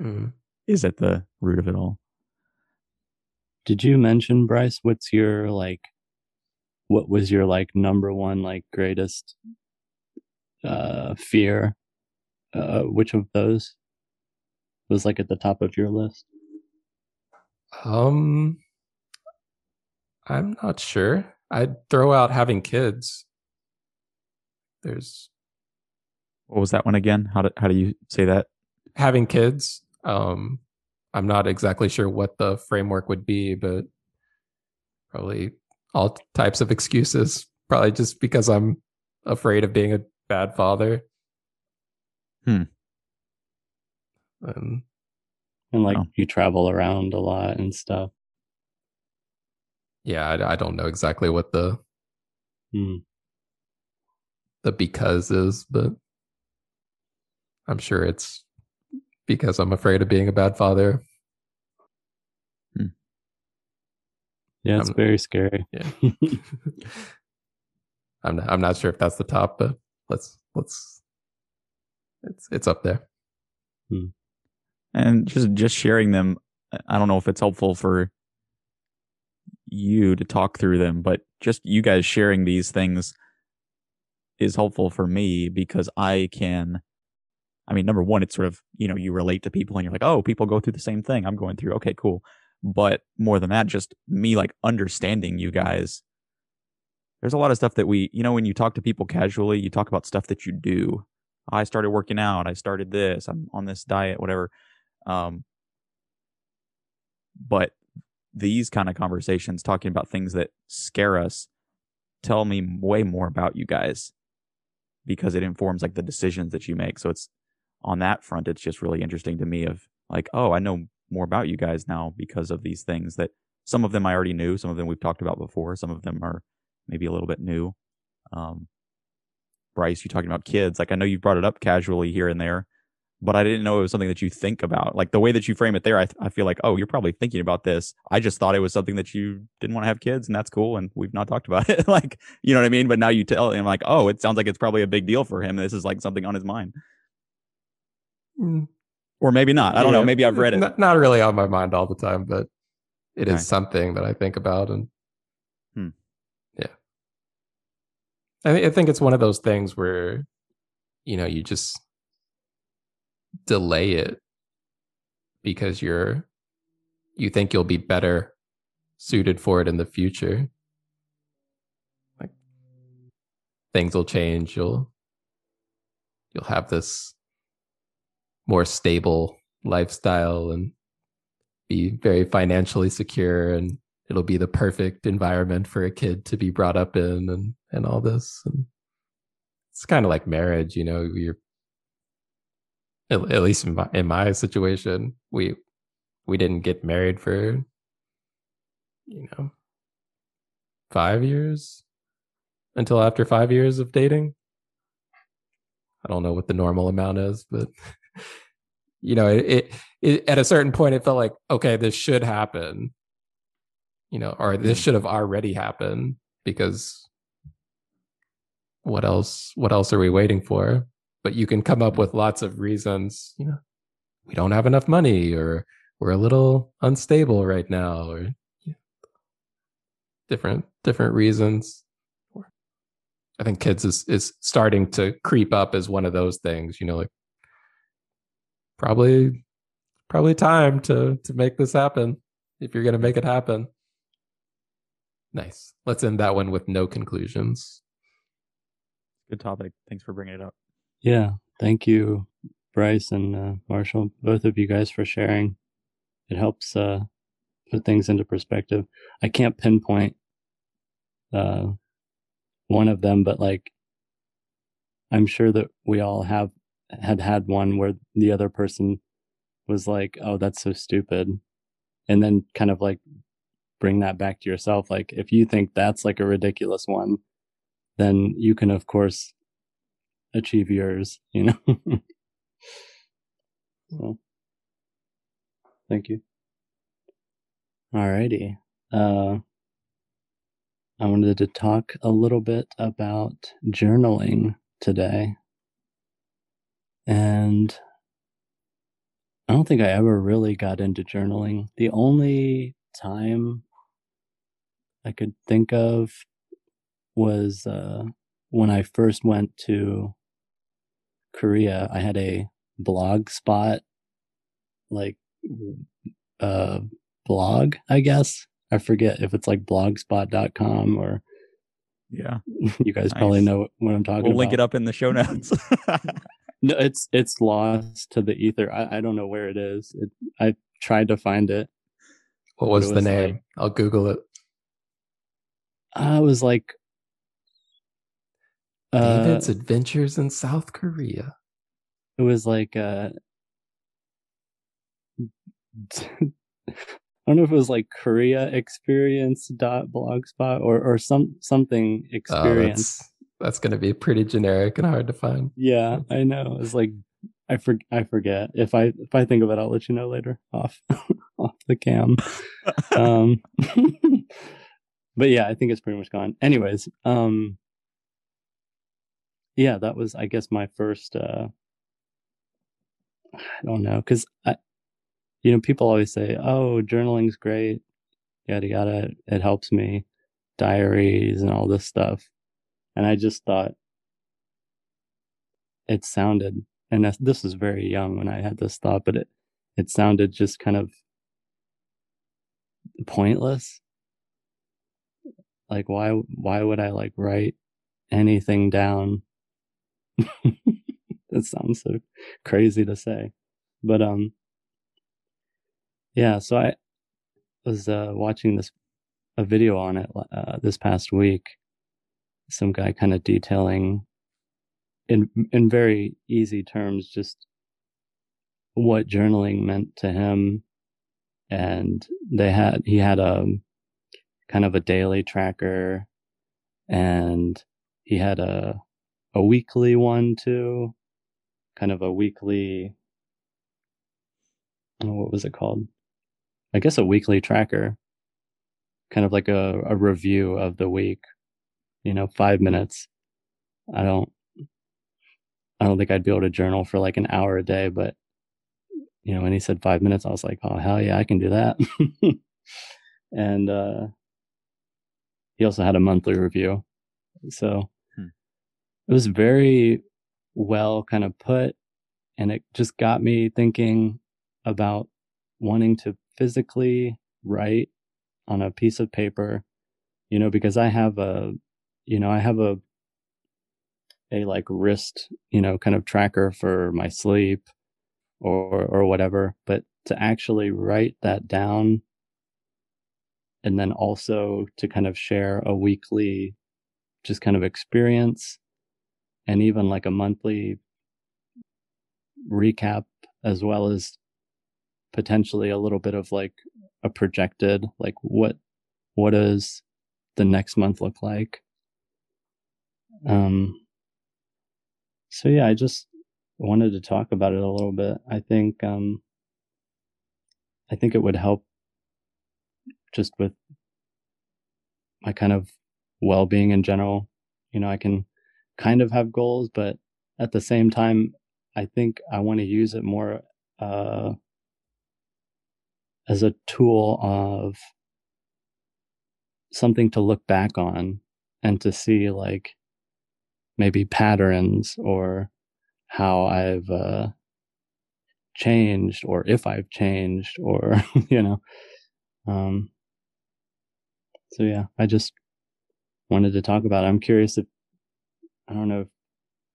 S2: Mm.
S3: is at the root of it all.
S1: Did you mention Bryce? What's your like? What was your like number one like greatest uh fear? Uh, which of those was like at the top of your list?
S2: Um, I'm not sure. I'd throw out having kids. There's
S3: What was that one again? How do how do you say that?
S2: having kids. Um, I'm not exactly sure what the framework would be, but probably all types of excuses. Probably just because I'm afraid of being a bad father.
S3: Hmm.
S2: And
S1: And like
S3: Oh.
S1: you travel around a lot and stuff.
S2: yeah, I, I don't know exactly what the
S1: Hmm.
S2: the because is, but I'm sure it's because I'm afraid of being a bad father.
S1: Yeah, it's
S2: I'm-
S1: very scary.
S2: Yeah. I'm not, I'm not sure if that's the top, but let's let's it's it's up there. Hmm.
S3: and just just sharing them i don't know if it's helpful for you to talk through them but just you guys sharing these things is helpful for me because i can i mean number one it's sort of you know you relate to people and you're like oh people go through the same thing i'm going through okay cool but more than that just me like understanding you guys. There's a lot of stuff that we you know when you talk to people casually you talk about stuff that you do. I started working out. I started this. I'm on this diet whatever. Um, but these kind of conversations, talking about things that scare us, tell me way more about you guys because it informs like the decisions that you make. So it's on that front, it's just really interesting to me of like, oh, I know more about you guys now because of these things that some of them I already knew, some of them we've talked about before, some of them are maybe a little bit new. Um, Bryce, you talking about kids? Like I know you brought it up casually here and there, but I didn't know it was something that you think about. Like the way that you frame it there, I, I feel like, oh, you're probably thinking about this. I just thought it was something that you didn't want to have kids, and that's cool. And we've not talked about it. like, you know what I mean? But now you tell him, like, oh, it sounds like it's probably a big deal for him. This is like something on his mind, or maybe not. I don't know. Maybe I've read it.
S2: Not, not really on my mind all the time, but it is something that I think about and
S3: Hmm.
S2: yeah. I, thi- I think it's one of those things where you know you just delay it because you're you think you'll be better suited for it in the future. Like things will change, you'll you'll have this more stable lifestyle and be very financially secure and it'll be the perfect environment for a kid to be brought up in and and all this. And it's kind of like marriage you know you're at, at least in my, in my situation we we didn't get married for you know 5 years until after 5 years of dating. I don't know what the normal amount is but you know it, it, it at a certain point it felt like okay this should happen you know or this
S3: Mhm.
S2: should have already happened because what else what else are we waiting for but you can come up with lots of reasons you know we don't have enough money or we're a little unstable right now or you know, different different reasons i think kids is is starting to creep up as one of those things you know like probably probably time to to make this happen if you're going to make it happen nice let's end that one with no conclusions
S3: Good topic. Thanks for bringing it up.
S1: Yeah. Thank you, Bryce and uh, Marshall, both of you guys for sharing. It helps uh, put things into perspective. I can't pinpoint uh, one of them, but like, I'm sure that we all have had had one where the other person was like, "Oh, that's so stupid," and then kind of like bring that back to yourself. Like, if you think that's like a ridiculous one, then you can, of course, achieve yours. You know. so, thank you. Alrighty. Uh, I wanted to talk a little bit about journaling today. And I don't think I ever really got into journaling. The only time I could think of was uh, when I first went to Korea. I had a blog spot, like uh, blog, I guess. I forget if it's like blogspot.com or
S3: Yeah.
S1: you guys probably know what I'm talking about.
S3: We'll
S1: about.
S3: link it up in the show notes.
S1: No, it's it's lost to the ether. I, I don't know where it is. It, I tried to find it.
S2: what was
S1: it
S2: the name
S1: like.
S2: i'll google it
S1: I was like, uh,
S2: david's adventures in south korea
S1: it was like uh, I don't know if it was like Korea experience dot blogspot or or some something
S2: Oh,
S1: experience.
S2: that's that's going to be pretty generic and hard to find
S1: yeah, I know. It's like I for, I forget. If I if I think of it, I'll let you know later off off the cam. um but yeah i think it's pretty much gone anyways um yeah that was i guess my first uh i don't know because i you know people always say oh journaling's great yada yada it helps me diaries and all this stuff and i just thought it sounded and this- was very young when i had this thought but it it sounded just kind of pointless. Like why why would i like write anything down? That sounds so crazy to say. But um yeah so i was uh watching this a video on it uh, this past week some guy kind of detailing in in very easy terms just what journaling meant to him. And they had he had a kind of a daily tracker and he had a a weekly one too kind of a weekly oh, what was it called? I guess a weekly tracker kind of like a, a review of the week you know five minutes i don't i don't think i'd be able to journal for like an hour a day but you know when he said five minutes i was like oh hell yeah i can do that and uh, he also had a monthly review. So
S3: Hmm.
S1: it was very well kind of put, and it just got me thinking about wanting to physically write on a piece of paper, you know, because I have a, you know, I have a, a like wrist, you know, kind of tracker for my sleep or or whatever, but to actually write that down and then also to kind of share a weekly just kind of experience and even like a monthly recap as well as potentially a little bit of like a projected like what what does the next month look like um so yeah i just wanted to talk about it a little bit. I think um i think it would help just with my kind of well-being in general. You know i can kind of have goals but at the same time i think i want to use it more uh as a tool of something to look back on and to see like maybe patterns or how I've uh, changed or if I've changed or you know um so yeah I just wanted to talk about it. I'm curious if I don't know if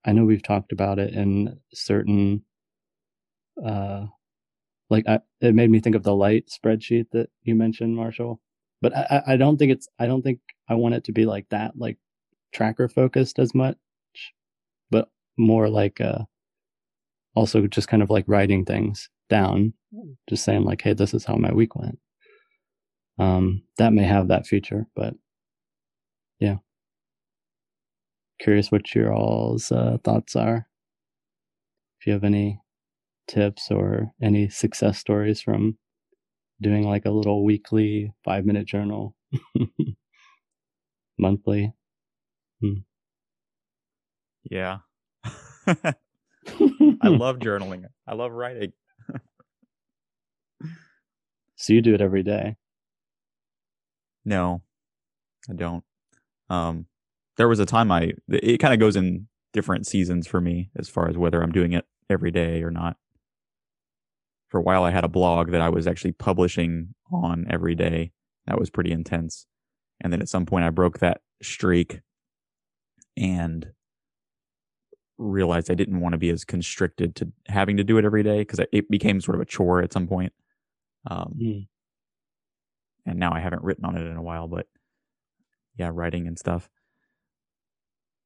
S1: I know we've talked about it in certain uh like I, it made me think of the light spreadsheet that you mentioned marshall but I, I don't think it's i don't think i want it to be like that like tracker focused as much more like uh also just kind of like writing things down just saying like hey this is how my week went. Um that may have that feature but yeah. Curious what your all's uh, thoughts are. If you have any tips or any success stories from doing like a little weekly five minute journal monthly.
S3: Yeah. I love journaling. I love writing.
S1: so you do it every day
S3: No, I don't. Um, there was a time I. It kind of goes in different seasons for me as far as whether I'm doing it every day or not. For a while, I had a blog that I was actually publishing on every day. That was pretty intense. And then at some point, I broke that streak and realized I didn't want to be as constricted to having to do it every day because it became sort of a chore at some point. Um,
S1: Mm.
S3: and now I haven't written on it in a while, but yeah, writing and stuff.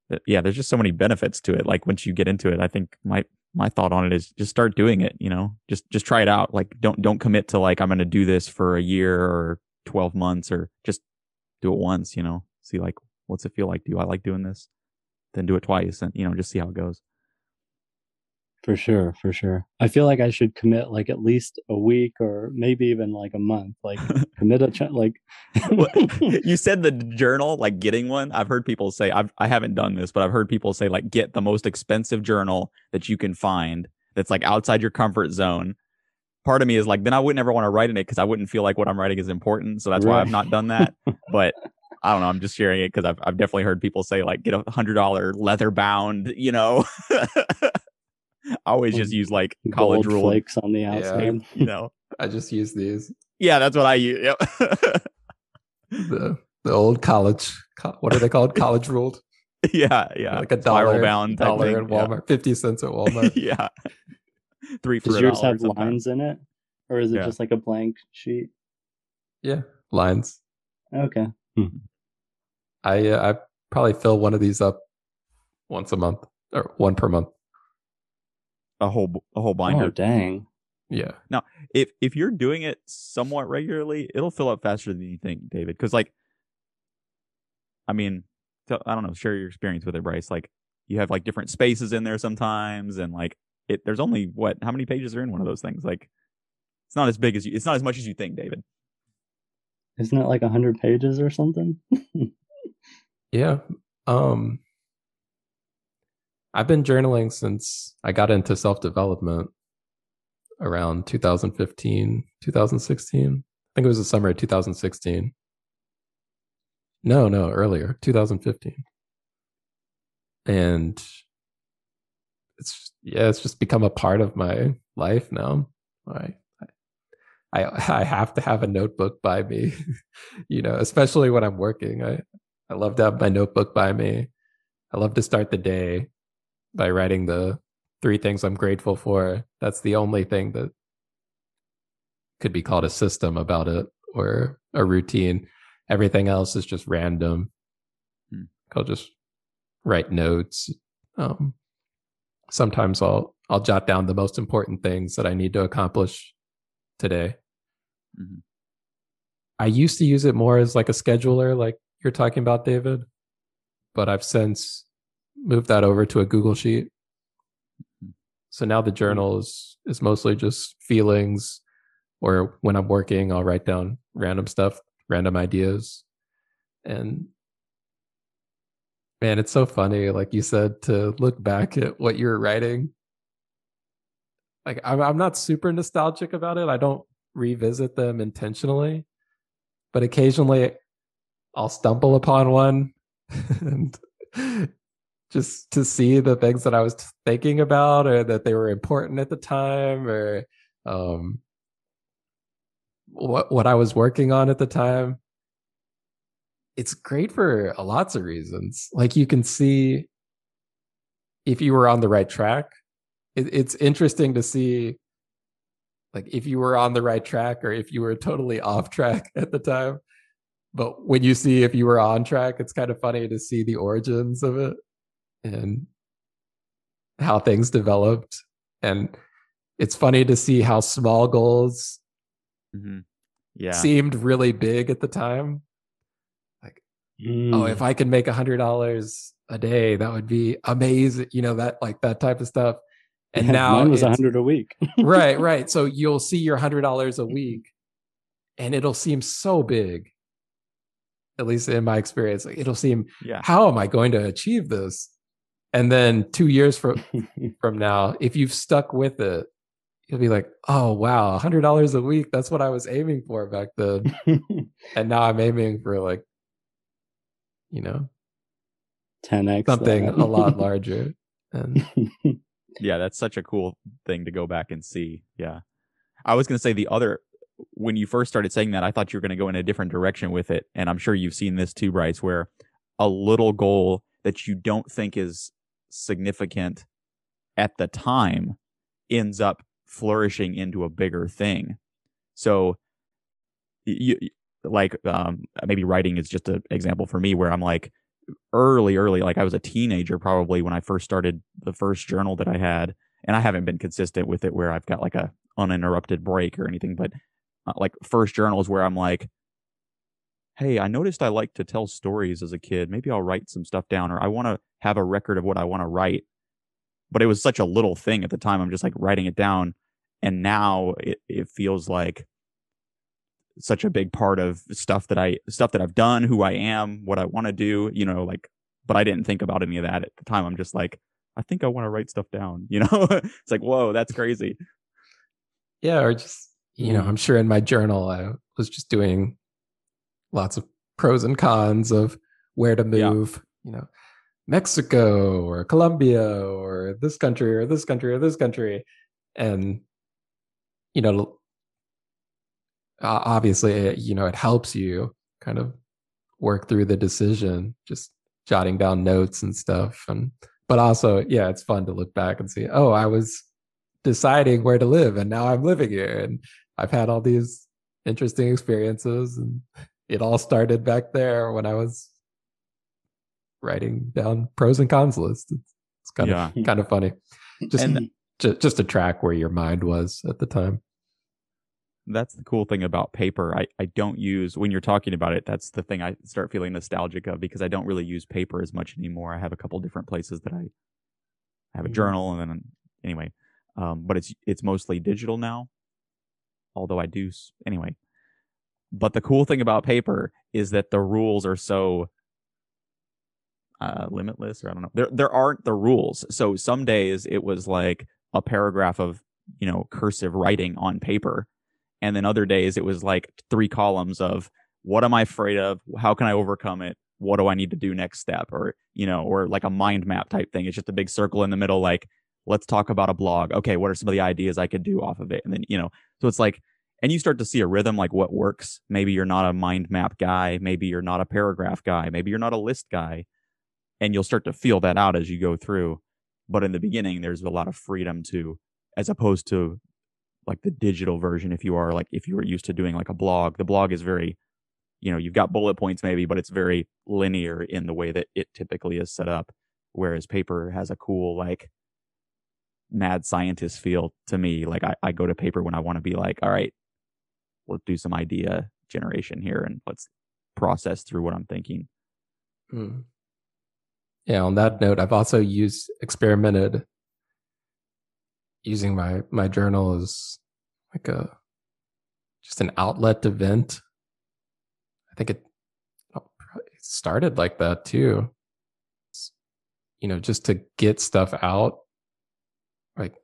S3: But yeah, there's just so many benefits to it. Like once you get into it, I think my my thought on it is just start doing it. You know, just just try it out. Like don't don't commit to like I'm going to do this for a year or 12 months or just do it once. You know, see like what's it feel like? Do I like doing this? Then do it twice, and you know, just see how it goes.
S1: for sure for sure i feel like i should commit like at least a week or maybe even like a month like commit a ch- like
S3: you said the journal, like getting one. I've heard people say I've I haven't done this, but I've heard people say like get the most expensive journal that you can find that's like outside your comfort zone. Part of me is like, then I wouldn't ever want to write in it because I wouldn't feel like what I'm writing is important. So that's why I've not done that. But I don't know. I'm just sharing it because I've I've definitely heard people say like get a hundred dollar leather bound. You know, I always just use like college
S1: gold
S3: rule.
S1: flakes on the outside
S3: You know,
S2: I just use these
S3: yeah, that's what I use. Yep.
S2: the the old college. What are they called? College ruled.
S3: yeah, yeah,
S2: like a
S3: spiral
S2: dollar
S3: bound
S2: dollar
S3: thing.
S2: at
S3: Yeah.
S2: Walmart, fifty cents at Walmart.
S3: yeah. Three for
S1: does
S3: a
S1: yours have lines in it or is it
S3: Yeah.
S1: just like a blank sheet
S2: yeah, lines.
S1: okay hmm.
S2: I uh, I probably fill one of these up once a month or one per month.
S3: A whole b- a whole
S1: oh
S3: binder.
S1: dang
S2: Yeah, Now,
S3: if if you're doing it somewhat regularly, it'll fill up faster than you think, David. Because like, I mean, so, I don't know. Share your experience with it, Bryce. Like, you have like different spaces in there sometimes, and like, it. There's only what? How many pages are in one of those things? Like, it's not as big as you. It's not as much as you think, David.
S1: isn't it like 100 pages or something
S2: yeah. Um, I've been journaling since I got into self development around 2015, 2016. I think it was the summer of 2016. No, no, earlier, 2015. And it's yeah, it's just become a part of my life now. I I I have to have a notebook by me, you know, especially when I'm working. I I love to have my notebook by me. I love to start the day by writing the three things I'm grateful for. That's the only thing that could be called a system about it or a routine. Everything else is just random. Hmm. I'll just write notes. Um, sometimes I'll I'll jot down the most important things that I need to accomplish today. Mm-hmm. I used to use it more as like a scheduler, like you're talking about, David, but I've since moved that over to a Google Sheet. So now the journal is is mostly just feelings, or when I'm working, I'll write down random stuff, random ideas, and man, it's so funny, like you said, to look back at what you were writing. Like I'm, I'm not super nostalgic about it. I don't revisit them intentionally, but occasionally I'll stumble upon one and just to see the things that I was thinking about or that they were important at the time or um, what what I was working on at the time. It's great for lots of reasons. Like you can see if you were on the right track. It, it's interesting to see like if you were on the right track or if you were totally off track at the time. But when you see if you were on track, it's kind of funny to see the origins of it and how things developed. And it's funny to see how small goals mm-hmm. yeah. seemed really big at the time. Like, mm. oh, if I can make a hundred dollars a day, that would be amazing. You know, that like that type of stuff and yeah, now
S1: mine was a hundred a week.
S2: right, right. So you'll see your hundred dollars a week, and it'll seem so big. At least in my experience, like it'll seem, yeah. how am I going to achieve this? And then two years from from now, if you've stuck with it, you'll be like, oh wow, hundred dollars a week. That's what I was aiming for back then, and now I'm aiming for like, you know,
S1: 10x
S2: something a lot larger. And
S3: yeah, that's such a cool thing to go back and see. Yeah. I was going to say the other, when you first started saying that, I thought you were going to go in a different direction with it. And I'm sure you've seen this too, Bryce, where a little goal that you don't think is significant at the time ends up flourishing into a bigger thing. So, you, like, um, maybe writing is just an example for me where I'm like, early, early, like I was a teenager probably when I first started the first journal that I had. And I haven't been consistent with it where I've got like a uninterrupted break or anything, but Uh, like first journals where I'm like, hey, I noticed I like to tell stories as a kid. Maybe I'll write some stuff down or I want to have a record of what I want to write. But it was such a little thing at the time. I'm just like writing it down. And now it, it feels like such a big part of stuff that I stuff that I've done, who I am, what I want to do, you know, like but I didn't think about any of that at the time. I'm just like, I think I want to write stuff down, you know? it's like, whoa, that's crazy.
S2: Yeah, or just, you know, I'm sure in my journal I was just doing lots of pros and cons of where to move, yeah. you know, Mexico or Colombia or this country or this country or this country. And, you know, obviously it, you know it helps you kind of work through the decision just jotting down notes and stuff and but also yeah it's fun to look back and see oh i was deciding where to live and now i'm living here and i've had all these interesting experiences and it all started back there when i was writing down pros and cons lists it's, it's kind yeah. of kind of funny just, and, just just to track where your mind was at the time
S3: that's the cool thing about paper. I, I don't use when you're talking about it. That's the thing I start feeling nostalgic of because I don't really use paper as much anymore. I have a couple different places that I, I have a mm-hmm. journal and then anyway, um, but it's it's mostly digital now. Although I do anyway. But the cool thing about paper is that the rules are so uh, limitless, or I don't know. There there aren't the rules. So some days it was like a paragraph of you know cursive writing on paper And then other days it was like three columns of what am I afraid of? How can I overcome it? What do I need to do next step? Or, you know, or like a mind map type thing. It's just a big circle in the middle, like, let's talk about a blog. Okay, what are some of the ideas I could do off of it? And then, you know, so it's like, and you start to see a rhythm like what works. Maybe you're not a mind map guy. Maybe you're not a paragraph guy. Maybe you're not a list guy. And you'll start to feel that out as you go through. But in the beginning, there's a lot of freedom to, as opposed to like the digital version. If you are like, if you were used to doing like a blog, the blog is very, you know, you've got bullet points maybe, but it's very linear in the way that it typically is set up. Whereas paper has a cool, like, mad scientist feel to me. Like, I, I go to paper when I want to be like, all right, let's do some idea generation here and let's process through what I'm thinking.
S2: Hmm. Yeah, on that note, I've also used experimented using my my journal as like a just an outlet to vent. I think it, oh, it started like that too. You know, just to get stuff out. Like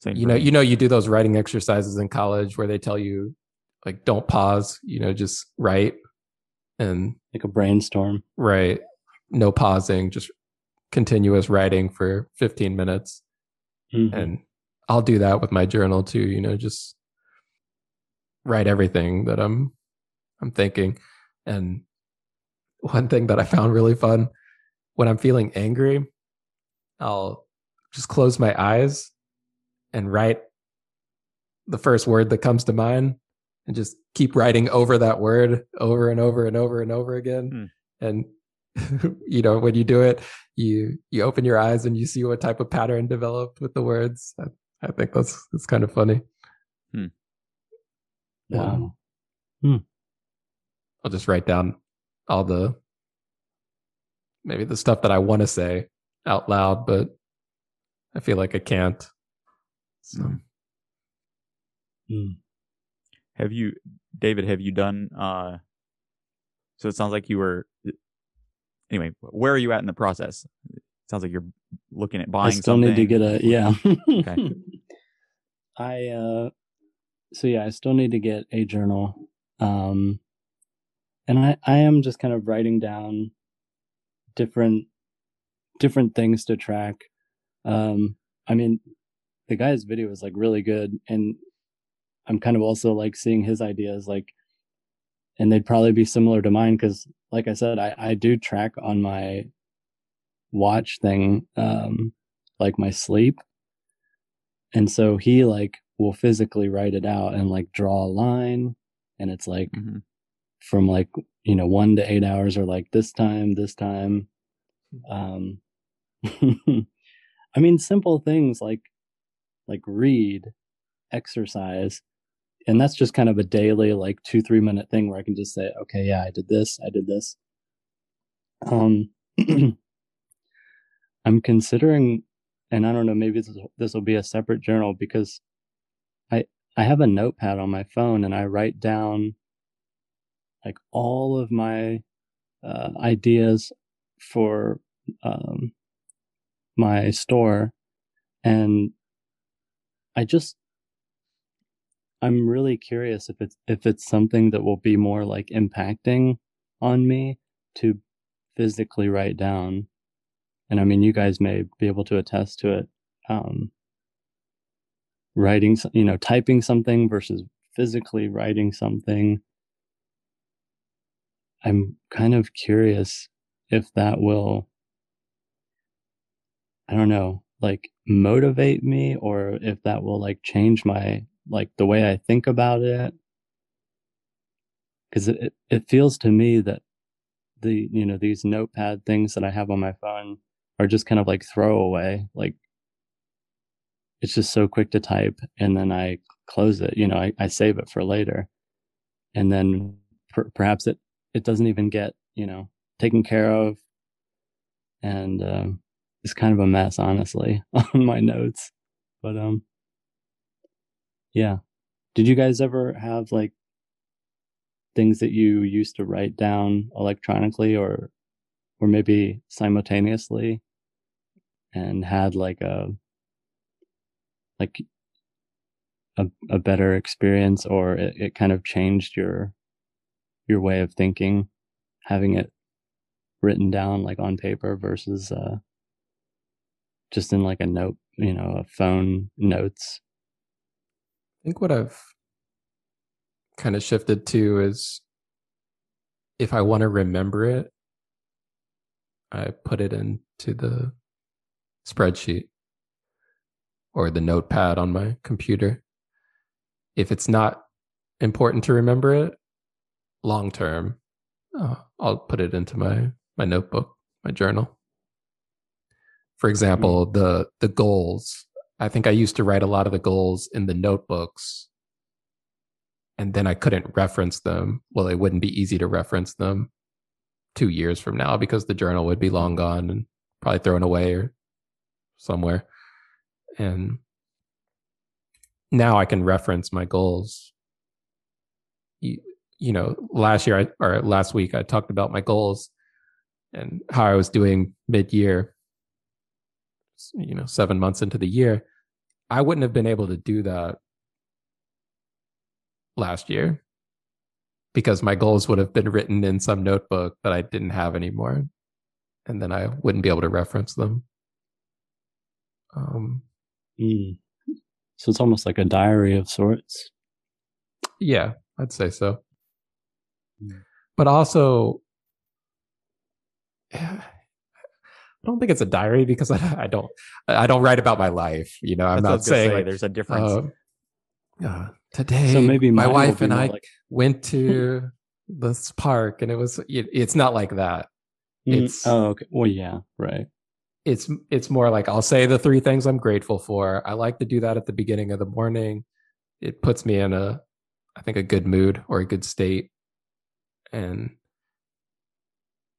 S3: Same
S2: you know,
S3: me.
S2: you know, you do those writing exercises in college where they tell you like don't pause, you know, just write and
S1: Like a brainstorm.
S2: Right. No pausing, just continuous writing for 15 minutes.
S1: Mhm.
S2: And I'll do that with my journal too, you know, just write everything that I'm I'm thinking. And one thing that I found really fun when I'm feeling angry, I'll just close my eyes and write the first word that comes to mind and just keep writing over that word over and over and over and over again. Hmm. And you know, when you do it, you you open your eyes and you see what type of pattern developed with the words. I, I think that's that's kind of funny. Hmm.
S1: Wow. Hmm.
S2: I'll just write down all the maybe the stuff that I want to say out loud, but I feel like I can't. So
S3: Mm.
S1: Mm.
S3: Have you, David? Have you done? uh So it sounds like you were. Anyway, where are you at in the process? It sounds like you're looking at buying.
S1: I still
S3: something.
S1: need to get a yeah.
S3: Okay.
S1: I uh so yeah, I still need to get a journal. Um and I I am just kind of writing down different different things to track. Um I mean the guy's video is like really good and I'm kind of also like seeing his ideas like and they'd probably be similar to mine cuz like I said I I do track on my watch thing um like my sleep and so he like will physically write it out and like draw a line and it's like
S3: Mhm.
S1: from like you know one to eight hours or like this time this time um i mean simple things like like read exercise and that's just kind of a daily like two three minute thing where i can just say okay yeah i did this i did this. Um i'm considering and i don't know maybe this will be a separate journal because i i have a notepad on my phone and i write down like all of my uh, ideas for um, my store and i just i'm really curious if it's if it's something that will be more like impacting on me to physically write down. And i mean you guys may be able to attest to it um writing you know typing something versus physically writing something. I'm kind of curious if that will i don't know like motivate me or if that will like change my like the way i think about it? Because it, it- it feels to me that the you know these notepad things that i have on my phone are just kind of like throwaway like it's just so quick to type and then i close it you know i, I save it for later. And then per- perhaps it it doesn't even get you know taken care of. And um it's kind of a mess honestly on my notes. But um yeah. Did you guys ever have like things that you used to write down electronically or or maybe simultaneously and had like a like a, a better experience or it, it kind of changed your your way of thinking having it written down like on paper versus uh just in like a note you know a phone notes
S2: I think what I've kind of shifted to is if I want to remember it, I put it into the spreadsheet or the notepad on my computer. If it's not important to remember it long term, uh, I'll put it into my my notebook, my journal. For mm-hmm. example, the the goals. I think I used to write a lot of the goals in the notebooks and then I couldn't reference them. Well, it wouldn't be easy to reference them two years from now because the journal would be long gone and probably thrown away or somewhere. And now I can reference my goals. You, you know, last year I, or last week I talked about my goals and how I was doing mid year, you know, seven months into the year. I wouldn't have been able to do that last year because my goals would have been written in some notebook that I didn't have anymore. And then I wouldn't be able to reference them. Um,
S1: mm. So it's almost like a diary of sorts.
S2: Yeah, I'd say so. Mm. But also, I don't think it's a diary because I, I, don't I don't write about my life. You know, I'm That's not saying
S3: say, like, there's a difference.
S2: Uh, uh, today so maybe my wife and i like... went to this park and it was it, it's not like that.
S1: Mm, it's oh okay. Well yeah right.
S2: It's it's more like i'll say the three things i'm grateful for. I like to do that at the beginning of the morning. It puts me in a i think a good mood or a good state. And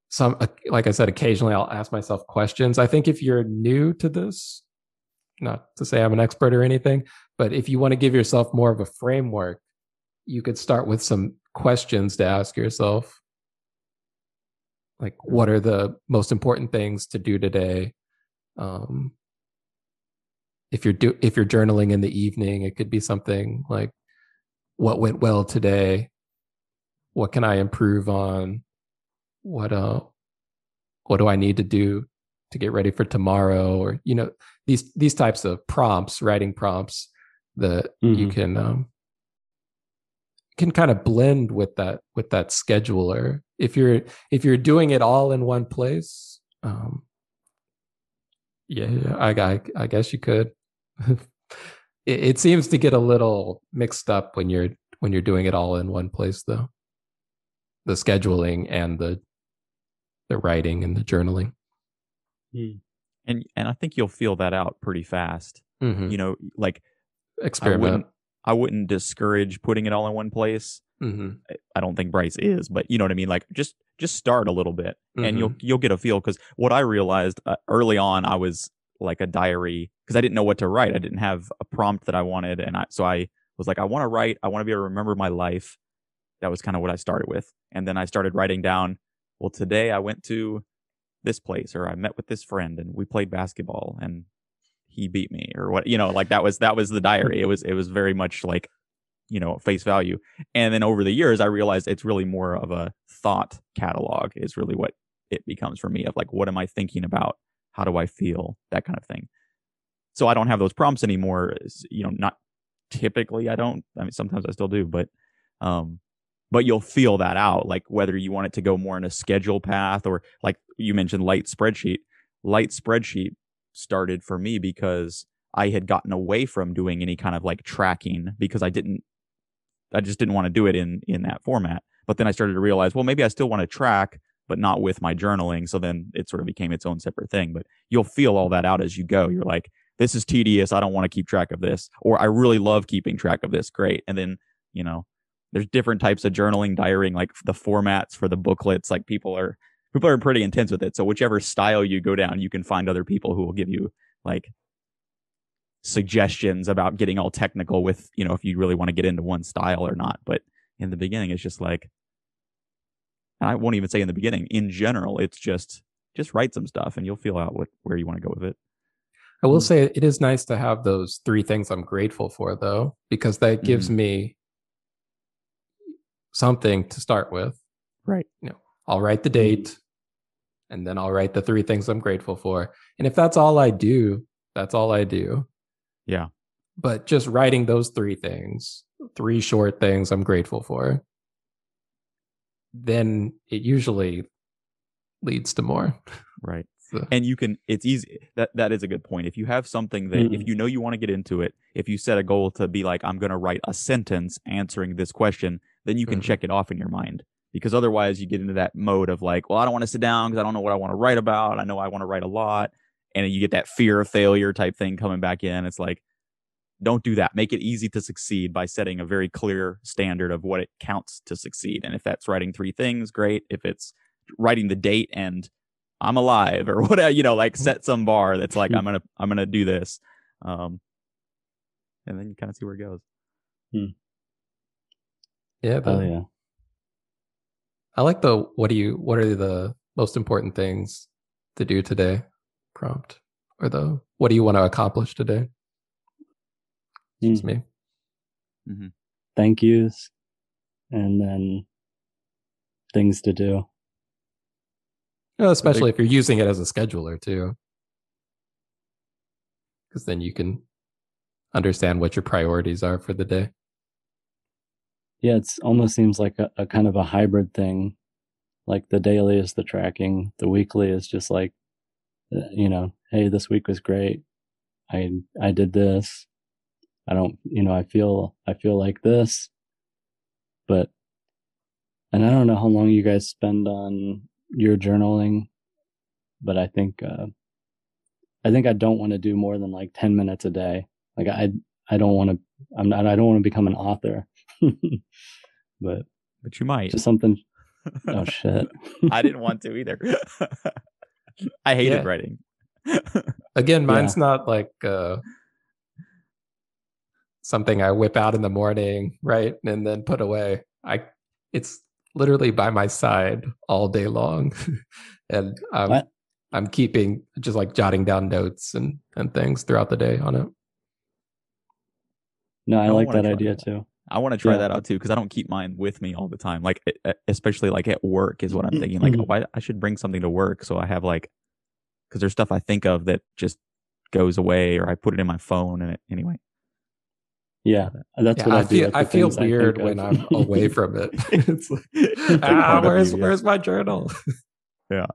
S2: some like i said occasionally i'll ask myself questions i think if you're new to this not to say i'm an expert or anything but if you want to give yourself more of a framework, you could start with some questions to ask yourself. Like, what are the most important things to do today? Um, if you're do if you're journaling in the evening, it could be something like, "What went well today? What can I improve on? What uh, what do I need to do to get ready for tomorrow?" Or you know, these these types of prompts, writing prompts, that mm-hmm. you can um, can kind of blend with that with that scheduler if you're if you're doing it all in one place um yeah i i, I guess you could it, it seems to get a little mixed up when you're when you're doing it all in one place though the scheduling and the the writing and the journaling
S3: hmm. and and i think you'll feel that out pretty fast mm-hmm. you know like
S2: experiment.
S3: I wouldn't, I wouldn't discourage putting it all in one place. Mm-hmm. I don't think Bryce is, but you know what I mean. Like just just start a little bit, mm-hmm. and you'll you'll get a feel. Because what I realized uh, early on, I was like a diary because I didn't know what to write. I didn't have a prompt that I wanted, and I so I was like, I want to write. I want to be able to remember my life. That was kind of what I started with, and then I started writing down. Well, today I went to this place, or I met with this friend, and we played basketball, and he beat me or what you know like that was that was the diary. It was it was very much like you know face value. And then over the years i realized it's really more of a thought catalog is really what it becomes for me of like what am i thinking about? How do i feel? That kind of thing. So i don't have those prompts anymore. You know not typically i don't i mean sometimes i still do but um but you'll feel that out like whether you want it to go more in a schedule path or like you mentioned light spreadsheet light spreadsheet started for me because I had gotten away from doing any kind of like tracking because I didn't I just didn't want to do it in in that format. But then I started to realize, well, maybe I still want to track, but not with my journaling. So then it sort of became its own separate thing. But you'll feel all that out as you go. You're like, this is tedious. I don't want to keep track of this. Or I really love keeping track of this. Great. And then, you know, there's different types of journaling, diarying, like the formats for the booklets. Like people are people are pretty intense with it. So whichever style you go down, you can find other people who will give you like suggestions about getting all technical with, you know, if you really want to get into one style or not. But in the beginning, it's just like I won't even say in the beginning. In general, it's just just write some stuff and you'll feel out what where you want to go with it.
S2: I will
S3: Mm.
S2: say it is nice to have those three things I'm grateful for, though, because that gives me something to start with.
S3: Right.
S2: You know, I'll write the date and then I'll write the three things I'm grateful for. And if that's all I do, that's all I do.
S3: Yeah.
S2: But just writing those three things, three short things I'm grateful for, then it usually leads to more.
S3: Right.
S2: So-
S3: and you can it's easy that that is a good point if you have something that if
S1: Mhm.
S3: you know you want to get into it if you set a goal to be like i'm going to write a sentence answering this question then you can
S2: Mhm.
S3: check it off in your mind because otherwise you get into that mode of like well i don't want to sit down because i don't know what i want to write about. I know i want to write a lot. And you get that fear of failure type thing coming back in. It's like don't do that. Make it easy to succeed by setting a very clear standard of what it counts to succeed. And if that's writing three things great. If it's writing the date and I'm alive or whatever, you know, like set some bar that's like I'm gonna I'm gonna do this. Um and then you kind of see where it goes.
S2: Yeah, the,
S1: Oh yeah.
S2: I like the what do you what are the most important things to do today prompt or the what do you want to accomplish today? It's
S1: Mm.
S2: me.
S1: Thank yous, and then things to do.
S2: You know, especially if you're using it as a scheduler too. Because then you can understand what your priorities are for the day.
S1: Yeah, it's almost seems like a, a kind of a hybrid thing. Like the daily is the tracking, the weekly is just like, uh, you know, hey, this week was great. I I did this. I don't, you know, I feel I feel like this. But, and I don't know how long you guys spend on your journaling, but I think, uh, I think I don't want to do more than like ten minutes a day. Like I I don't want to. I'm not. I don't want to become an author. but
S3: But you might.
S1: just something. Oh shit!
S3: I didn't want to either. I hated
S2: Yeah.
S3: writing.
S2: Again,
S1: Yeah.
S2: mine's not like uh, something I whip out in the morning, right, and then put away. I it's literally by my side all day long, and I'm
S1: What?
S2: I'm keeping just like jotting down notes and and things throughout the day on it.
S1: No, I
S3: I
S1: like that idea
S3: that.
S1: too.
S3: I want to try
S1: Yeah.
S3: that out too because I don't keep mine with me all the time. Like especially like at work is what I'm thinking. Like,
S1: Mhm.
S3: oh, I, I should bring something to work so I have like because there's stuff I think of that just goes away or I put it in my phone and it anyway.
S1: Yeah, that's
S2: Yeah,
S1: what I,
S2: I
S1: do.
S2: feel
S1: like
S2: I
S1: the
S2: feel
S1: things think
S2: weird
S1: of.
S2: when I'm away from it. it's like, ah,
S3: part of
S2: where's
S3: you, yeah.
S2: where's my journal?
S1: Yeah,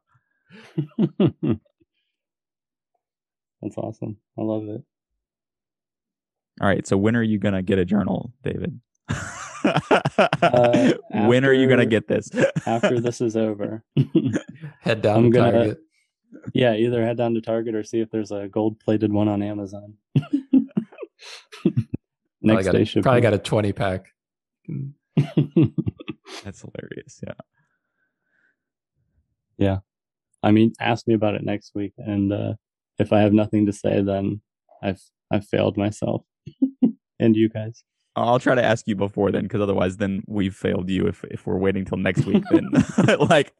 S1: that's awesome. I love it.
S3: All right. So when are you gonna get a journal, David?
S1: Uh,
S3: when are you gonna get this?
S1: After this is over,
S2: Head down
S1: I'm
S2: to
S1: gonna-
S2: Target.
S1: yeah, either head down to Target or see if there's a gold-plated one on Amazon.
S2: Probably
S1: Next
S2: got,
S1: day
S2: a,
S1: shipping.
S2: probably got a 20 pack.
S3: That's hilarious. Yeah. Yeah.
S1: I mean, ask me about it next week, and uh, if I have nothing to say, then I've I've failed myself and you guys.
S3: I'll try to ask you before then, because otherwise, then we've failed you. If if we're waiting till next week, then like,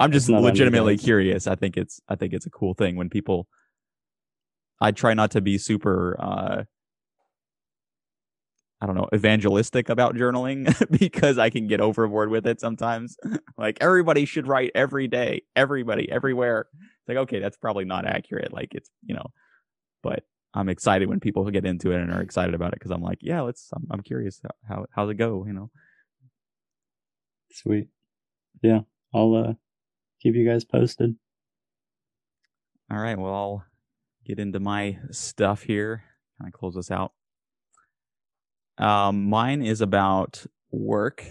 S3: I'm just
S1: not on you
S3: legitimately curious. I think it's I think it's a cool thing when people. I try not to be super. uh I don't know, evangelistic about journaling because I can get overboard with it sometimes. like everybody should write every day, everybody, everywhere. It's like, okay, that's probably not accurate. Like it's, you know, but I'm excited when people get into it and are excited about it because I'm like, yeah, let's. I'm, I'm curious how, how how's it go, you know.
S1: Sweet. Yeah, I'll uh, keep you guys posted.
S3: All right, well, I'll get into my stuff here. Kind of close this out. Um, mine is about work,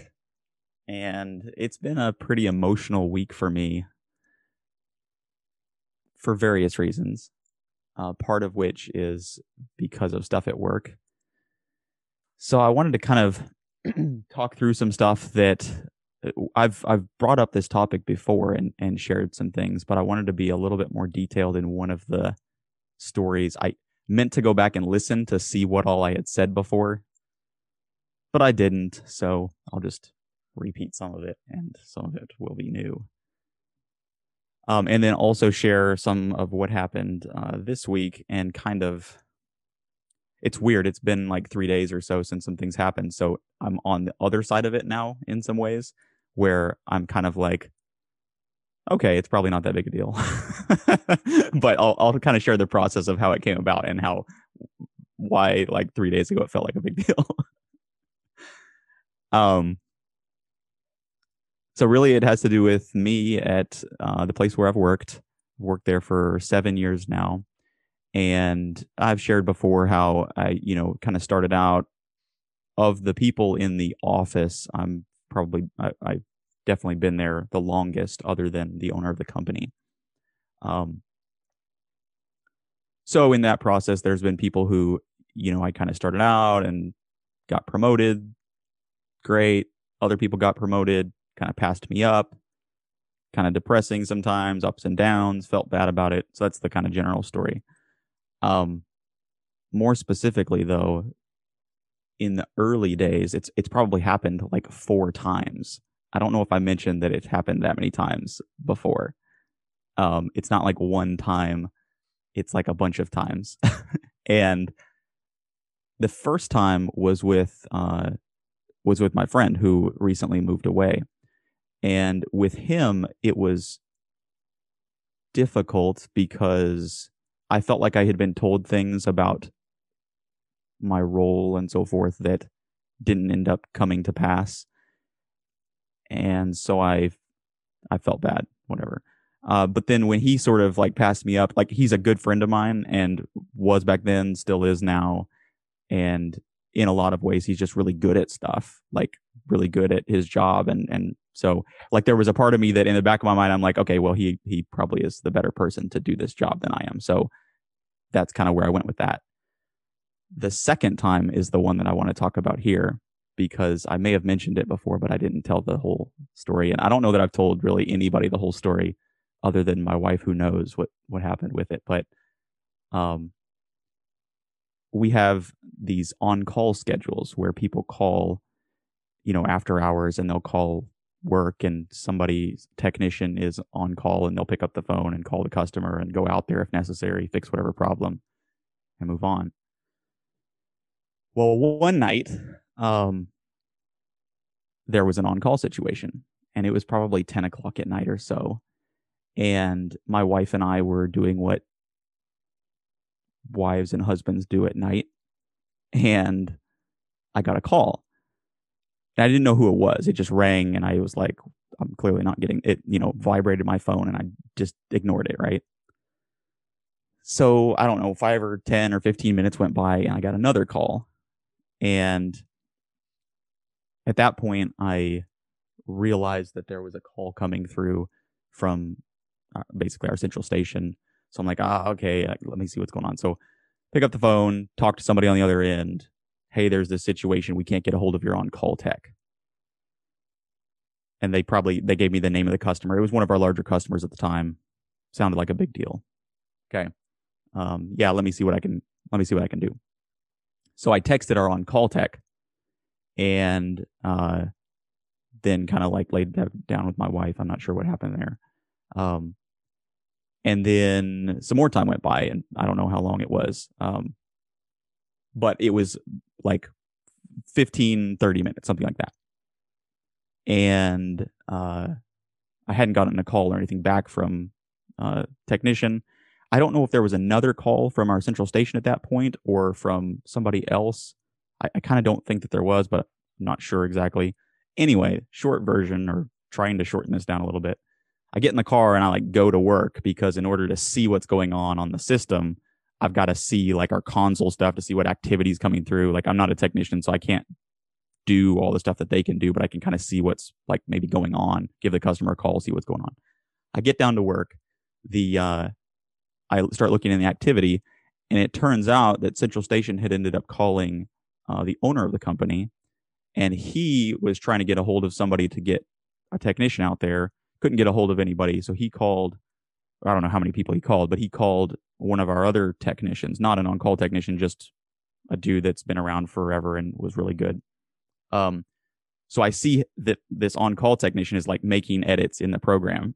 S3: and it's been a pretty emotional week for me for various reasons. Uh, part of which is because of stuff at work. So I wanted to kind of talk through some stuff that uh, I've I've brought up this topic before and and shared some things, but I wanted to be a little bit more detailed in one of the stories. I meant to go back and listen to see what all I had said before, but I didn't. So I'll just repeat some of it, and some of it will be new. Um, and then also share some of what happened uh, this week and kind of it's weird it's been like three days or so since some things happened so i'm on the other side of it now in some ways where i'm kind of like okay it's probably not that big a deal. But I'll, I'll kind of share the process of how it came about and how why like three days ago it felt like a big deal. Um so really, it has to do with me at uh, the place where I've worked. Worked there for seven years now, and I've shared before how I, you know, kind of started out of the people in the office. I'm probably I, I've definitely been there the longest, other than the owner of the company. Um, so in that process, there's been people who, you know, I kind of started out and got promoted. Great. Other people got promoted kind of passed me up, kind of depressing sometimes, ups and downs, felt bad about it. So that's the kind of general story. Um, more specifically, though, in the early days, it's it's probably happened like four times. I don't know if I mentioned that it happened that many times before. Um, it's not like one time; it's like a bunch of times. and the first time was with uh, was with my friend who recently moved away, and with him, it was difficult because I felt like I had been told things about my role and so forth that didn't end up coming to pass. And so I I felt bad, whatever. Uh, but then when he sort of like passed me up, like he's a good friend of mine and was back then, still is now. And in a lot of ways, he's just really good at stuff, like really good at his job and and so like there was a part of me that in the back of my mind I'm like, okay, well he he probably is the better person to do this job than I am. So that's kind of where I went with that. The second time is the one that I want to talk about here because I may have mentioned it before, but I didn't tell the whole story. And I don't know that I've told really anybody the whole story other than my wife who knows what what happened with it. But um we have these on-call schedules where people call you know after hours and they'll call work and somebody technician is on call and they'll pick up the phone and call the customer and go out there if necessary fix whatever problem and move on. Well one night um, there was an on-call situation and it was probably 10 o'clock at night or so and my wife and i were doing what wives and husbands do at night and i got a call and I didn't know who it was. It just rang, and I was like, I'm clearly not getting it. You know, vibrated my phone, and I just ignored it. Right. So I don't know, five or ten or fifteen minutes went by, and I got another call, and at that point, I realized that there was a call coming through from uh, basically our central station. So I'm like, ah, okay, let me see what's going on. So pick up the phone, talk to somebody on the other end, hey, there's this situation. We can't get a hold of your on call tech. And they probably they gave me the name of the customer. It was one of our larger customers at the time. Sounded like a big deal. Okay. Um, yeah, let me see what I can let me see what I can do. So I texted our on call tech and uh, then kind of like laid down with my wife. I'm not sure what happened there. Um, and then some more time went by and I don't know how long it was. Um, but it was like 15, 30 minutes, something like that. And uh, I hadn't gotten a call or anything back from uh, technician. I don't know if there was another call from our central station at that point or from somebody else. I, I kind of don't think that there was, but I'm not sure exactly. Anyway, short version or trying to shorten this down a little bit. I get in the car and I like go to work because in order to see what's going on on the system, I've got to see like our console stuff to see what activities coming through. Like I'm not a technician, so I can't do all the stuff that they can do, but I can kind of see what's like maybe going on, give the customer a call, see what's going on. I get down to work. The uh, I start looking in the activity, and it turns out that Central Station had ended up calling uh, the owner of the company, and he was trying to get a hold of somebody to get a technician out there. Couldn't get a hold of anybody, so he called. I don't know how many people he called, but he called one of our other technicians, not an on call technician, just a dude that's been around forever and was really good. Um, so I see that this on call technician is like making edits in the program.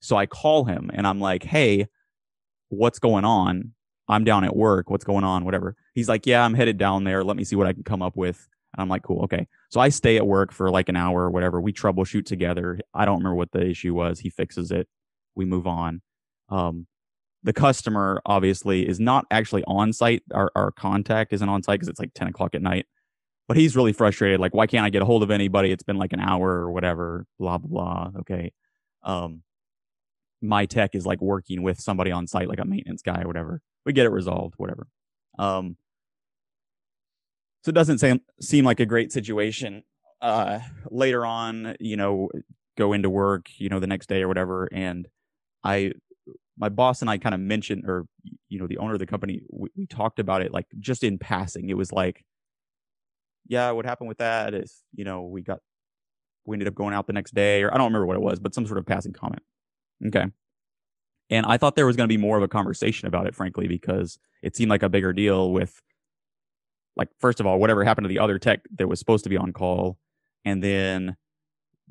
S3: So I call him and I'm like, hey, what's going on? I'm down at work. What's going on? Whatever. He's like, yeah, I'm headed down there. Let me see what I can come up with. And I'm like, cool, okay. So I stay at work for like an hour or whatever. We troubleshoot together. I don't remember what the issue was. He fixes it. We move on. Um, the customer obviously is not actually on site. Our, our contact isn't on site because it's like 10 o'clock at night. But he's really frustrated. Like, why can't I get a hold of anybody? It's been like an hour or whatever. Blah blah blah. Okay. Um, my tech is like working with somebody on site, like a maintenance guy or whatever. We get it resolved, whatever. Um, so it doesn't seem seem like a great situation. Uh, later on, you know, go into work, you know, the next day or whatever, and I, my boss and I kind of mentioned, or you know, the owner of the company, we, we talked about it like just in passing. It was like, yeah, what happened with that is, you know, we got, we ended up going out the next day, or I don't remember what it was, but some sort of passing comment. Okay. And I thought there was going to be more of a conversation about it, frankly, because it seemed like a bigger deal with, like, first of all, whatever happened to the other tech that was supposed to be on call. And then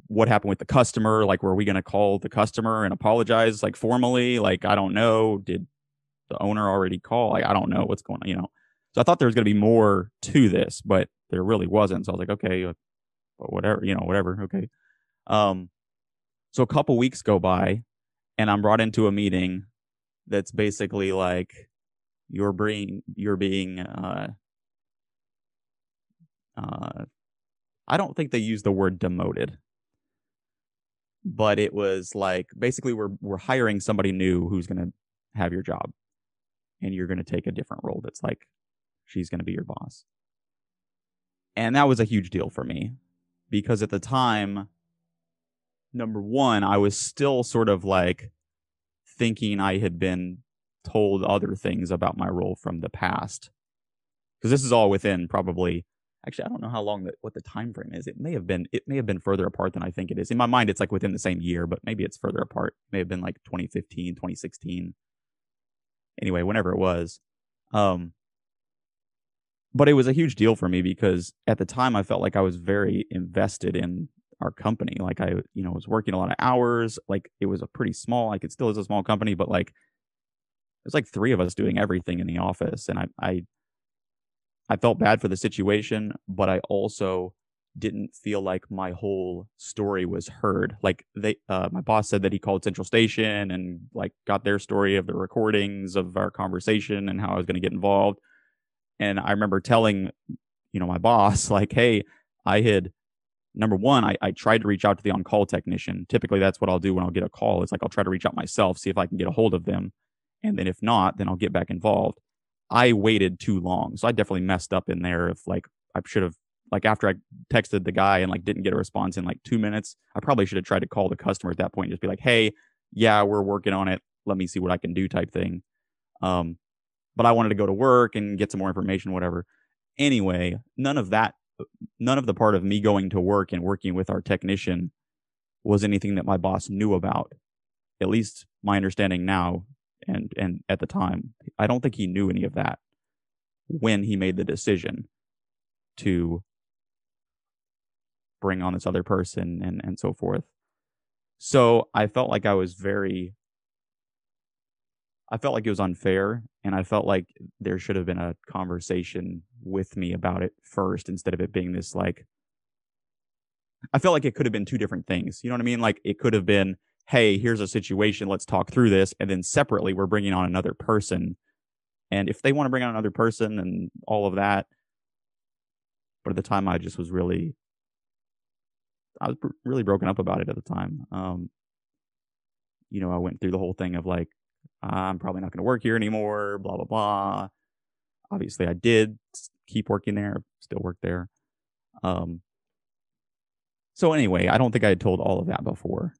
S3: what happened with the customer? Like, were we going to call the customer and apologize, like, formally? Like, I don't know. Did the owner already call? Like, I don't know what's going on, you know? So I thought there was going to be more to this, but there really wasn't. So I was like, okay, uh, whatever, you know, whatever. Okay. Um, so a couple weeks go by and I'm brought into a meeting that's basically like you're being you're being uh uh I don't think they use the word demoted. But it was like basically we're we're hiring somebody new who's going to have your job and you're going to take a different role that's like she's going to be your boss. And that was a huge deal for me because at the time number one, I was still sort of like thinking I had been told other things about my role from the past. Because this is all within probably actually I don't know how long that what the time frame is. It may have been it may have been further apart than I think it is. In my mind it's like within the same year, but maybe it's further apart. It may have been like 2015, 2016. Anyway, whenever it was. Um but it was a huge deal for me because at the time I felt like I was very invested in our company. Like I, you know, was working a lot of hours. Like it was a pretty small, like it still is a small company, but like there's like three of us doing everything in the office. And I, I, I felt bad for the situation, but I also didn't feel like my whole story was heard. Like they, uh, my boss said that he called Central Station and like got their story of the recordings of our conversation and how I was going to get involved. And I remember telling, you know, my boss like, "Hey, I had number one, I, I tried to reach out to the on call technician. Typically, that's what I'll do when I'll get a call. It's like I'll try to reach out myself, see if I can get a hold of them. And then if not, then I'll get back involved. I waited too long. So I definitely messed up in there. If like I should have, like after I texted the guy and like didn't get a response in like two minutes, I probably should have tried to call the customer at that point and just be like, hey, yeah, we're working on it. Let me see what I can do type thing. Um, but I wanted to go to work and get some more information, whatever. Anyway, none of that none of the part of me going to work and working with our technician was anything that my boss knew about. At least my understanding now and and at the time, I don't think he knew any of that when he made the decision to bring on this other person and and so forth. So I felt like I was very I felt like it was unfair and I felt like there should have been a conversation with me about it first instead of it being this like I felt like it could have been two different things. You know what I mean? Like it could have been, "Hey, here's a situation, let's talk through this." And then separately we're bringing on another person. And if they want to bring on another person and all of that, but at the time I just was really I was really broken up about it at the time. Um you know, I went through the whole thing of like I'm probably not going to work here anymore, blah, blah, blah. Obviously, I did keep working there, still work there. Um, so, anyway, I don't think I had told all of that before.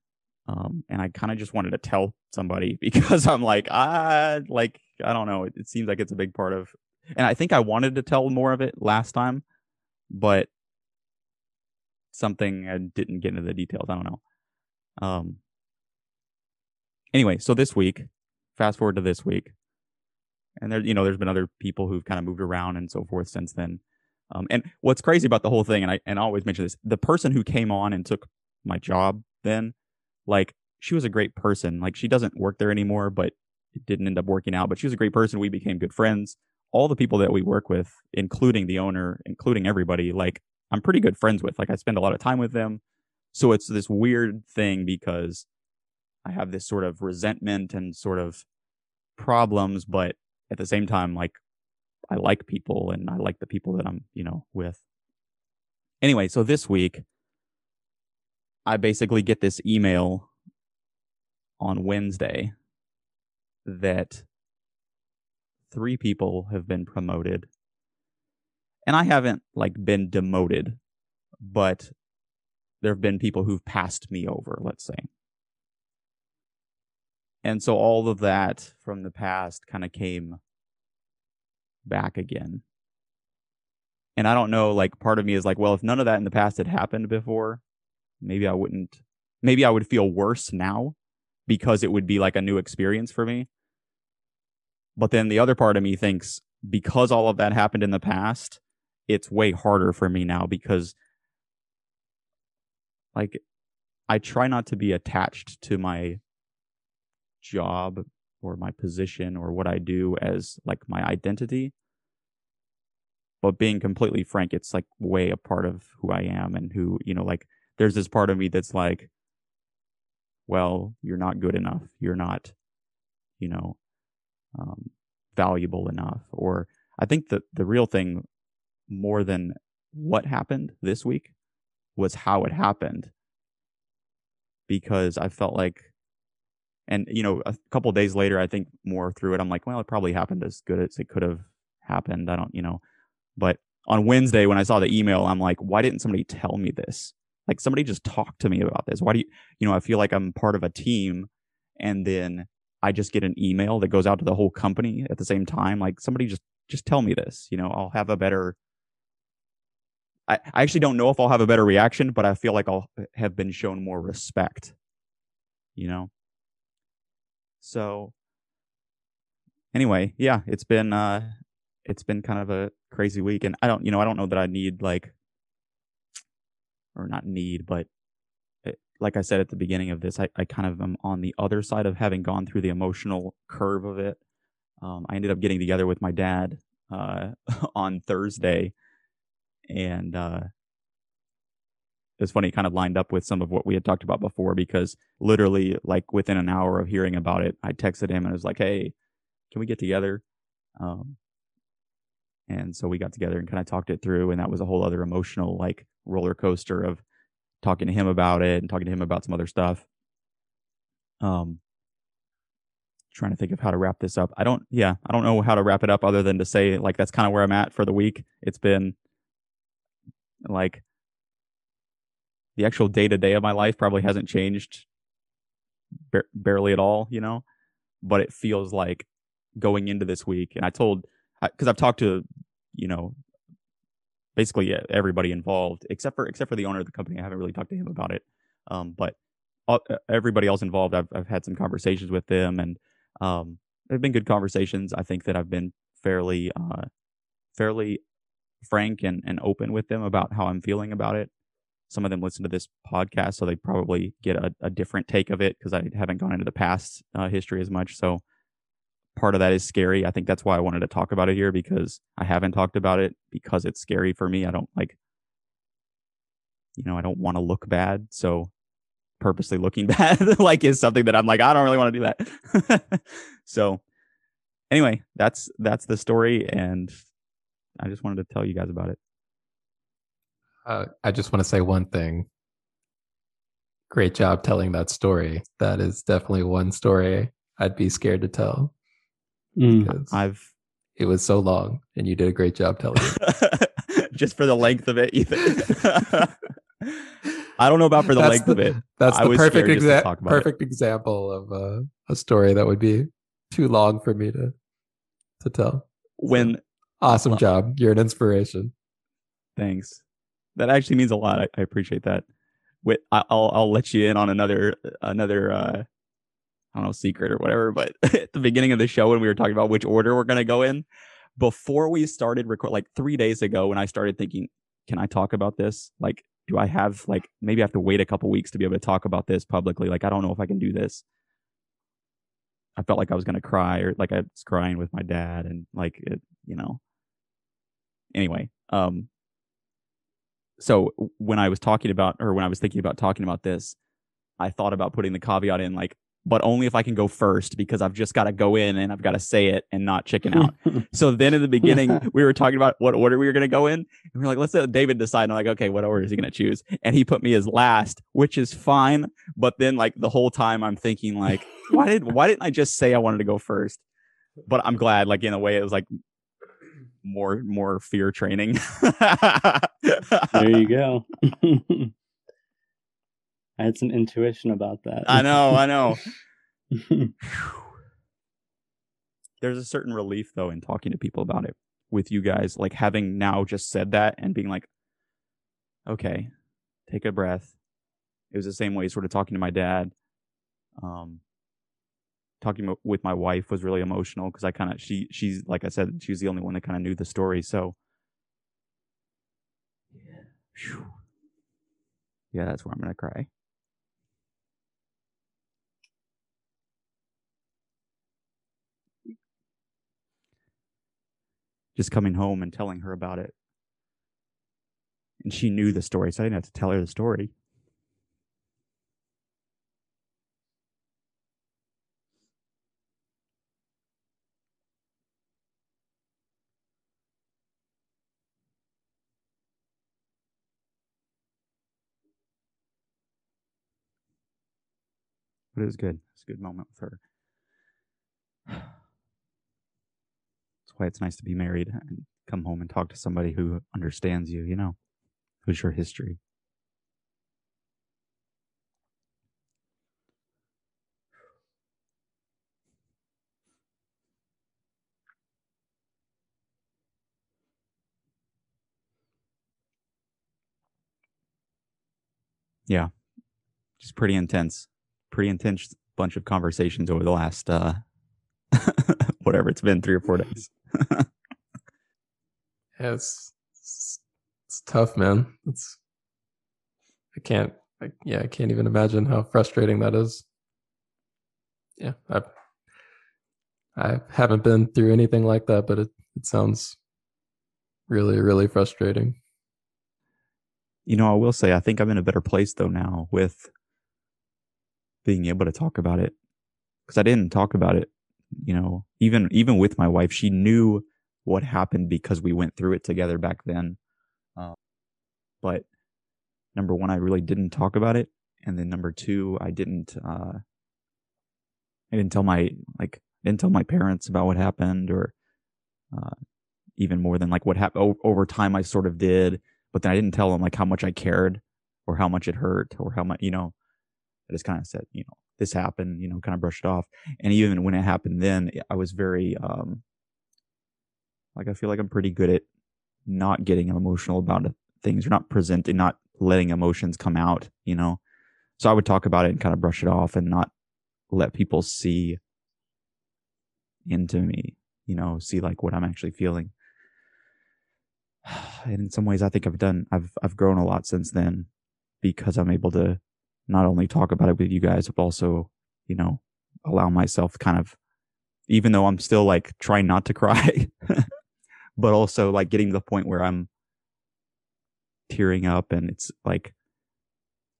S3: Um, and I kind of just wanted to tell somebody because I'm like, I like, I don't know. It, it seems like it's a big part of, and I think I wanted to tell more of it last time, but something I didn't get into the details. I don't know. Um, anyway, so this week fast forward to this week, and there, you know, there's been other people who've kind of moved around and so forth since then. Um, and what's crazy about the whole thing, and I and I always mention this, the person who came on and took my job then, like she was a great person. Like she doesn't work there anymore, but it didn't end up working out. But she was a great person. We became good friends. All the people that we work with, including the owner, including everybody, like I'm pretty good friends with. Like I spend a lot of time with them. So it's this weird thing because I have this sort of resentment and sort of problems, but at the same time, like I like people and I like the people that I'm, you know, with. Anyway, so this week, I basically get this email on Wednesday that three people have been promoted. And I haven't like been demoted, but there have been people who've passed me over, let's say. And so all of that from the past kind of came back again. And I don't know, like part of me is like, well, if none of that in the past had happened before, maybe I wouldn't, maybe I would feel worse now because it would be like a new experience for me. But then the other part of me thinks because all of that happened in the past, it's way harder for me now because like I try not to be attached to my job or my position or what I do as like my identity. But being completely frank, it's like way a part of who I am and who, you know, like there's this part of me that's like, well, you're not good enough. You're not, you know, um, valuable enough. Or I think that the real thing more than what happened this week was how it happened. Because I felt like and you know, a couple days later, I think more through it, I'm like, well, it probably happened as good as it could have happened. I don't, you know, but on Wednesday when I saw the email, I'm like, why didn't somebody tell me this? Like somebody just talk to me about this. Why do you, you know, I feel like I'm part of a team, and then I just get an email that goes out to the whole company at the same time. Like somebody just just tell me this. You know, I'll have a better. I, I actually don't know if I'll have a better reaction, but I feel like I'll have been shown more respect. You know, so anyway, yeah, it's been uh it's been kind of a crazy week and I don't you know, I don't know that I need like or not need, but it, eh, like I said at the beginning of this, I, I kind of am on the other side of having gone through the emotional curve of it. Um, I ended up getting together with my dad uh, on Thursday, and uh, it's funny, kind of lined up with some of what we had talked about before because literally, like within an hour of hearing about it, I texted him and I was like, "Hey, can we get together?" Um, and so we got together and kind of talked it through, and that was a whole other emotional like roller coaster of talking to him about it and talking to him about some other stuff. Um, trying to think of how to wrap this up. I don't, yeah, I don't know how to wrap it up other than to say like that's kind of where I'm at for the week. It's been like the actual day to day of my life probably hasn't changed ba- barely at all, you know, but it feels like going into this week. And I told, because I've talked to, you know, basically everybody involved except for except for the owner of the company. I haven't really talked to him about it, um, but all, everybody else involved, I've I've had some conversations with them, and um, they've been good conversations. I think that I've been fairly uh, fairly frank and, and open with them about how I'm feeling about it some of them listen to this podcast, so they probably get a, a different take of it because I haven't gone into the past uh, history as much. So part of that is scary. I think that's why I wanted to talk about it here because I haven't talked about it because it's scary for me. I don't like, you know, I don't want to look bad. So purposely looking bad like is something that I'm like, I don't really want to do that. so anyway, that's that's the story and I just wanted to tell you guys about it.
S2: Uh, I just want to say one thing. Great job telling that story. That is definitely one story I'd be scared to tell.
S3: Mm. I've
S2: it was so long, and you did a great job telling
S3: it. just for the length of it, Ethan. I don't know about for the
S2: that's
S3: length
S2: the,
S3: of it.
S2: That's the perfect exa- perfect it. example of uh, a story that would be too long for me to to tell.
S3: When
S2: so, awesome job, you're an inspiration.
S3: Thanks that actually means a lot. I, I appreciate that. With I'll I'll let you in on another another uh I don't know secret or whatever. But at the beginning of the show when we were talking about which order we're gonna go in, before we started record like three days ago when I started thinking, can I talk about this? Like do I have like maybe I have to wait a couple weeks to be able to talk about this publicly? Like I don't know if I can do this. I felt like I was gonna cry or like I was crying with my dad and like it, you know. Anyway, um so when I was talking about or when I was thinking about talking about this, I thought about putting the caveat in like but only if I can go first because I've just got to go in and I've got to say it and not chicken out. so then in the beginning, we were talking about what order we were going to go in. And we are like, let's let David decide. And I'm like, okay, what order is he going to choose? And he put me as last, which is fine. But then like the whole time I'm thinking like, why did, why didn't I just say I wanted to go first? But I'm glad like in a way it was like more, more fear training.
S1: there you go. I had some intuition about that.
S3: I know, I know. There's a certain relief though in talking to people about it with you guys, like having now just said that and being like, okay, take a breath. It was the same way, sort of talking to my dad. Um, talking with my wife was really emotional because I kind of she she's like I said she was the only one that kind of knew the story. So, yeah, that's where I'm gonna cry. Just coming home and telling her about it. And she knew the story, so I didn't have to tell her the story. But it was good. It was a good moment with her. Why it's nice to be married and come home and talk to somebody who understands you, you know, who's your history. Yeah. Just pretty intense. Pretty intense bunch of conversations over the last uh whatever it's been, three or four days.
S2: yeah, it's, it's, it's tough, man. It's I can't. I, yeah, I can't even imagine how frustrating that is. Yeah, I I haven't been through anything like that, but it it sounds really really frustrating.
S3: You know, I will say I think I'm in a better place though now with being able to talk about it because I didn't talk about it you know, even even with my wife, she knew what happened because we went through it together back then. Uh, but number one, I really didn't talk about it, and then number two, I didn't. Uh, I didn't tell my like I didn't tell my parents about what happened, or uh, even more than like what happened o- over time. I sort of did, but then I didn't tell them like how much I cared, or how much it hurt, or how much you know. I just kind of said, you know, this happened, you know, kind of brushed off. And even when it happened then, I was very, um, like, I feel like I'm pretty good at not getting emotional about things or not presenting, not letting emotions come out, you know? So I would talk about it and kind of brush it off and not let people see into me, you know, see like what I'm actually feeling. And in some ways, I think I've done, I've, I've grown a lot since then because I'm able to not only talk about it with you guys, but also, you know, allow myself kind of, even though I'm still like trying not to cry, but also like getting to the point where I'm tearing up and it's like,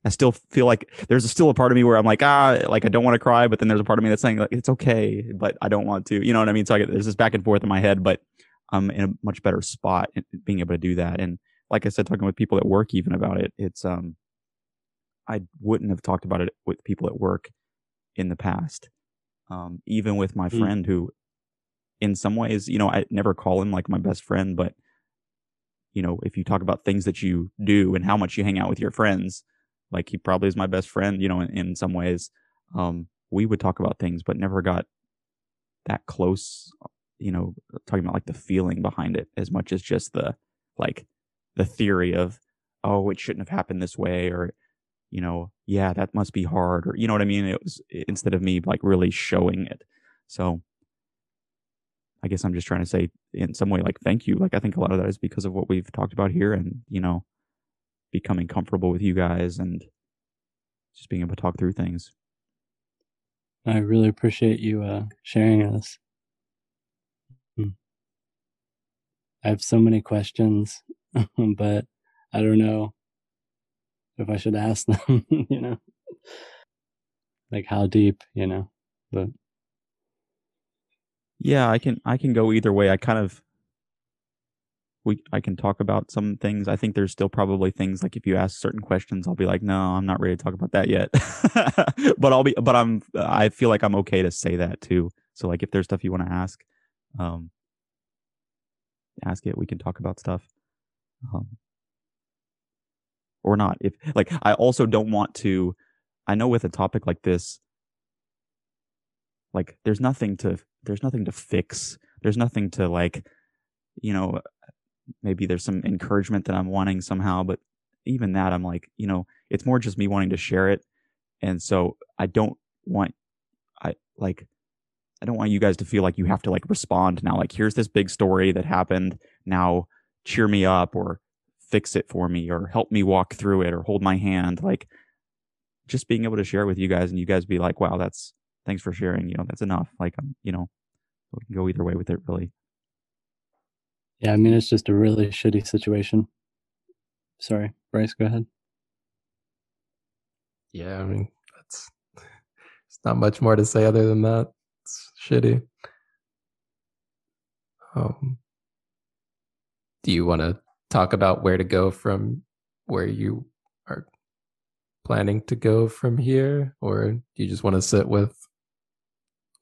S3: I still feel like there's still a part of me where I'm like, ah, like I don't want to cry, but then there's a part of me that's saying like it's okay, but I don't want to. You know what I mean? So I get, there's this back and forth in my head, but I'm in a much better spot being able to do that. And like I said, talking with people at work even about it, it's um I wouldn't have talked about it with people at work in the past. Um, even with my mm. friend who, in some ways, you know, I never call him like my best friend, but you know, if you talk about things that you do and how much you hang out with your friends, like he probably is my best friend, you know, in, in some ways. Um, we would talk about things, but never got that close, you know, talking about like the feeling behind it as much as just the like the theory of, oh, it shouldn't have happened this way or you know, yeah, that must be hard, or you know what I mean. It was instead of me like really showing it. So I guess I'm just trying to say in some way like thank you. Like I think a lot of that is because of what we've talked about here, and you know, becoming comfortable with you guys and just being able to talk through things.
S1: I really appreciate you uh, sharing this. Hmm. I have so many questions, but I don't know if I should ask them, you know, like how deep, you know, but
S3: yeah, I can I can go either way. I kind of we I can talk about some things. I think there's still probably things like if you ask certain questions, I'll be like, no, I'm not ready to talk about that yet. but I'll be, but I'm, I feel like I'm okay to say that too. So like if there's stuff you want to ask, um, ask it. We can talk about stuff, um, or not. If like I also don't want to. I know with a topic like this, like there's nothing to there's nothing to fix. There's nothing to like, you know, maybe there's some encouragement that I'm wanting somehow, but even that I'm like, you know, it's more just me wanting to share it. And so I don't want I like I don't want you guys to feel like you have to like respond now like here's this big story that happened, now cheer me up or fix it for me or help me walk through it or hold my hand like just being able to share with you guys and you guys be like, wow, that's thanks for sharing. You know, that's enough. Like, um, you know, we can go either way with it, really.
S1: Yeah, I mean, it's just a really shitty situation. Sorry, Bryce, go ahead.
S2: Yeah, I mean, that's it's not much more to say other than that. It's shitty. Um, do you want to talk about where to go from where you are planning to go from here, or do you just want to sit with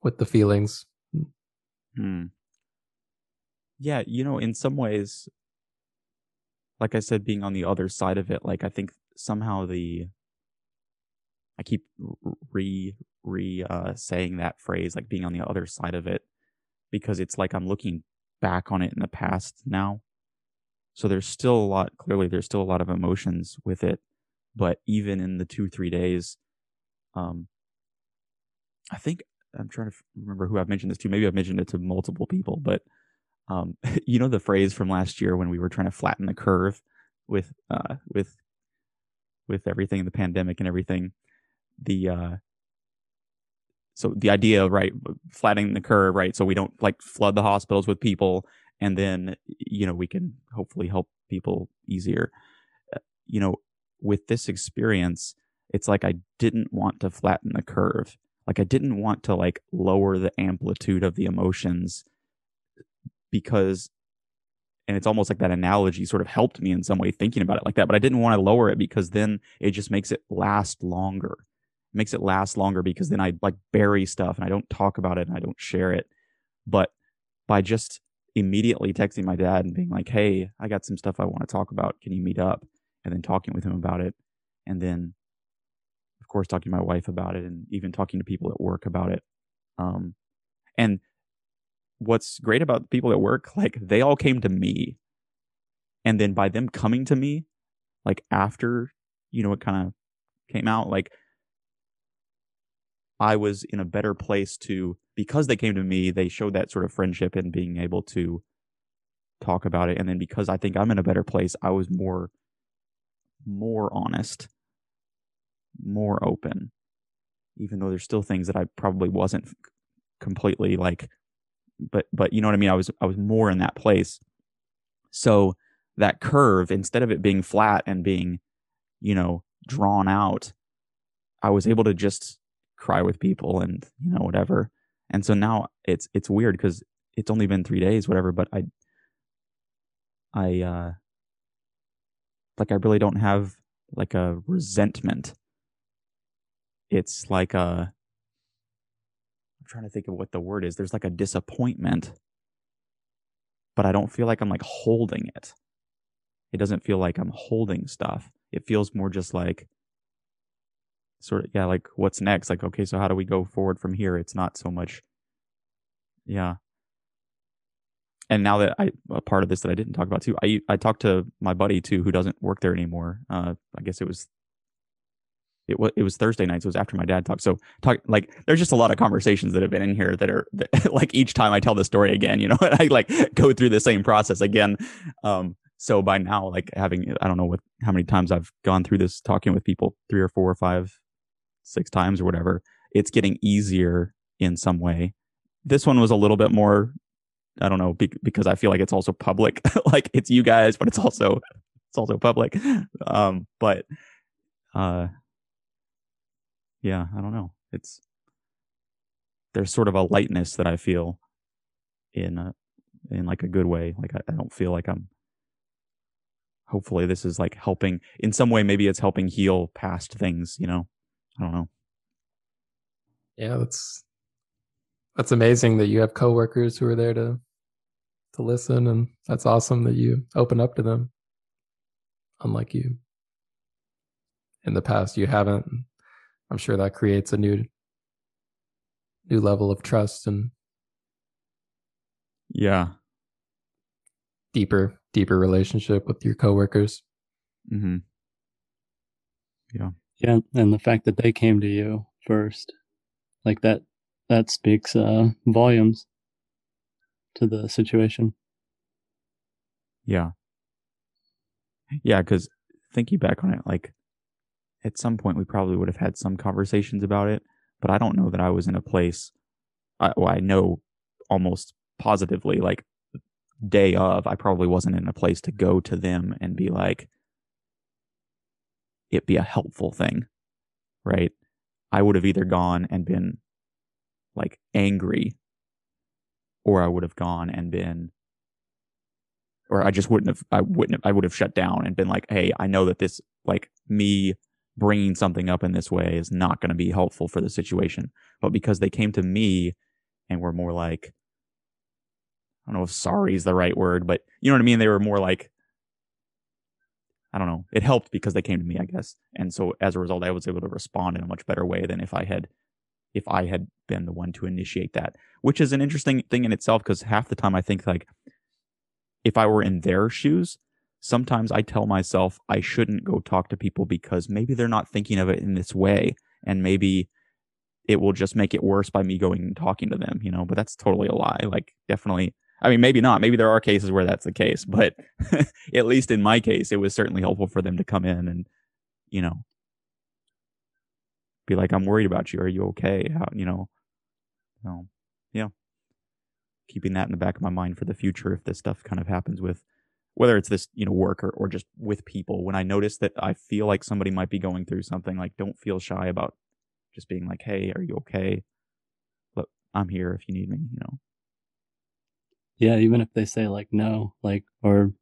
S2: with the feelings?
S3: Hmm. Yeah, you know, in some ways, like I said, being on the other side of it, like I think somehow the I keep re re uh, saying that phrase, like being on the other side of it, because it's like I'm looking back on it in the past now. So there's still a lot. Clearly, there's still a lot of emotions with it, but even in the two three days, um, I think I'm trying to remember who I've mentioned this to. Maybe I've mentioned it to multiple people, but um, you know the phrase from last year when we were trying to flatten the curve with uh, with with everything, the pandemic and everything. The uh, so the idea, right, flattening the curve, right, so we don't like flood the hospitals with people, and then you know we can hopefully help people easier. Uh, you know, with this experience, it's like I didn't want to flatten the curve. Like I didn't want to like lower the amplitude of the emotions because and it's almost like that analogy sort of helped me in some way thinking about it like that but I didn't want to lower it because then it just makes it last longer. It makes it last longer because then I like bury stuff and I don't talk about it and I don't share it. But by just immediately texting my dad and being like hey I got some stuff I want to talk about can you meet up and then talking with him about it and then of course, talking to my wife about it and even talking to people at work about it. Um, and what's great about people at work, like they all came to me. And then by them coming to me, like after, you know, it kind of came out, like I was in a better place to, because they came to me, they showed that sort of friendship and being able to talk about it. And then because I think I'm in a better place, I was more, more honest more open, even though there's still things that I probably wasn't completely like, but but you know what I mean. I was I was more in that place. So that curve, instead of it being flat and being, you know, drawn out, I was able to just cry with people and you know whatever. And so now it's it's weird because it's only been three days, whatever. But I I uh like I really don't have like a resentment it's like a I'm trying to think of what the word is. There's like a disappointment, but I don't feel like I'm like holding it. It doesn't feel like I'm holding stuff. It feels more just like sort of yeah, like what's next? Like okay, so how do we go forward from here? It's not so much yeah. And now that I a part of this that I didn't talk about too, I I talked to my buddy too who doesn't work there anymore. Uh I guess it was it was it was Thursday night, so it was after my dad talked. So talk like there's just a lot of conversations that have been in here that are that, like each time I tell the story again, you know, I like go through the same process again. Um, so by now, like having, I don't know what, how many times I've gone through this talking with people, three or four or five, six times or whatever, it's getting easier in some way. This one was a little bit more, I don't know, be- because I feel like it's also public. like it's you guys, but it's also, it's also public. Um, but, uh, yeah, I don't know. It's, there's sort of a lightness that I feel in a, in like a good way. Like I, I don't feel like I'm hopefully this is like helping in some way maybe it's helping heal past things you know i don't know
S2: yeah that's that's amazing that you have coworkers who are there to to listen and that's awesome that you open up to them unlike you in the past you haven't i'm sure that creates a new new level of trust and
S3: yeah
S2: deeper deeper relationship with your coworkers.
S3: Mm-hmm. Yeah.
S1: Yeah, and the fact that they came to you first, like that, that speaks uh, volumes to the situation.
S3: Yeah. Yeah, because thinking back on it, like at some point we probably would have had some conversations about it, but I don't know that I was in a place. I, well, I know almost positively, like day of, I probably wasn't in a place to go to them and be like, it be a helpful thing, right? I would have either gone and been like angry, or I would have gone and been, or I just wouldn't have, I wouldn't have, I would have shut down and been like, hey, I know that this, like me bringing something up in this way is not going to be helpful for the situation. But because they came to me and were more like, I don't know if sorry is the right word, but you know what I mean? They were more like, I don't know. It helped because they came to me, I guess. And so as a result, I was able to respond in a much better way than if I had, if I had been the one to initiate that, which is an interesting thing in itself. Cause half the time I think like, if I were in their shoes, sometimes I tell myself I shouldn't go talk to people because maybe they're not thinking of it in this way. And maybe it will just make it worse by me going and talking to them, you know, but that's totally a lie. Like definitely I mean, maybe not. Maybe there are cases where that's the case, but at least in my case, it was certainly helpful for them to come in and, you know, be like, "I'm worried about you. Are you okay?" How, you know, um, yeah, keeping that in the back of my mind for the future if this stuff kind of happens with, whether it's this, you know, work or, or just with people. When I notice that I feel like somebody might be going through something, like, don't feel shy about just being like, "Hey, are you okay?" Look, I'm here if you need me. You know
S1: yeah, even if they say like no, like or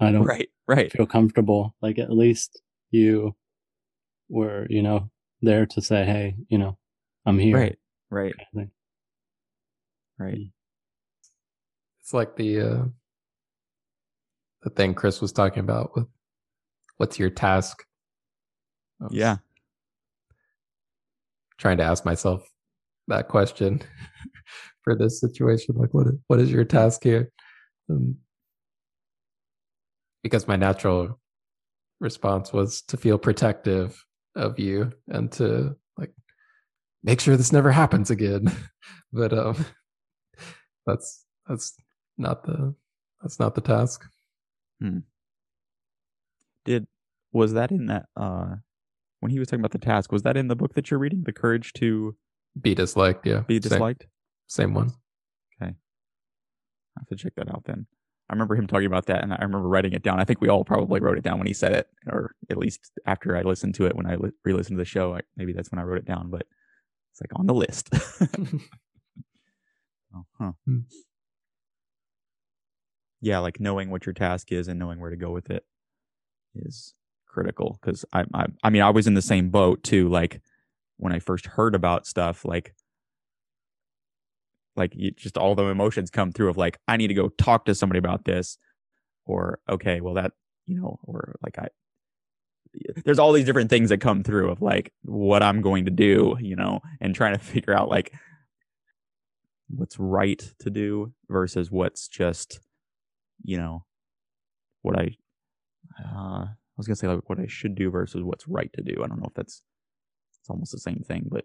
S1: I don't
S3: right, right.
S1: feel comfortable, like at least you were, you know, there to say, hey, you know, I'm here.
S3: Right, right, kind of right. Mm.
S2: It's like the uh, the thing Chris was talking about with what's your task.
S3: Yeah,
S2: trying to ask myself that question for this situation? Like, what what is your task here? Um, because my natural response was to feel protective of you and to like make sure this never happens again. but um, that's that's not the that's not the task.
S3: Hmm. Did was that in that uh when he was talking about the task was that in the book that you're reading the courage to
S2: be disliked yeah
S3: be disliked
S2: same one.
S3: Okay. I have to check that out then. I remember him talking about that and I remember writing it down. I think we all probably wrote it down when he said it, or at least after I listened to it when I li- re listened to the show. I, maybe that's when I wrote it down, but it's like on the list. oh, huh. Hmm. Yeah, like knowing what your task is and knowing where to go with it is critical because I, I, I mean, I was in the same boat too. Like when I first heard about stuff, like like you, just all the emotions come through of like i need to go talk to somebody about this or okay well that you know or like i there's all these different things that come through of like what i'm going to do you know and trying to figure out like what's right to do versus what's just you know what i uh i was gonna say like what i should do versus what's right to do. I don't know if that's it's almost the same thing but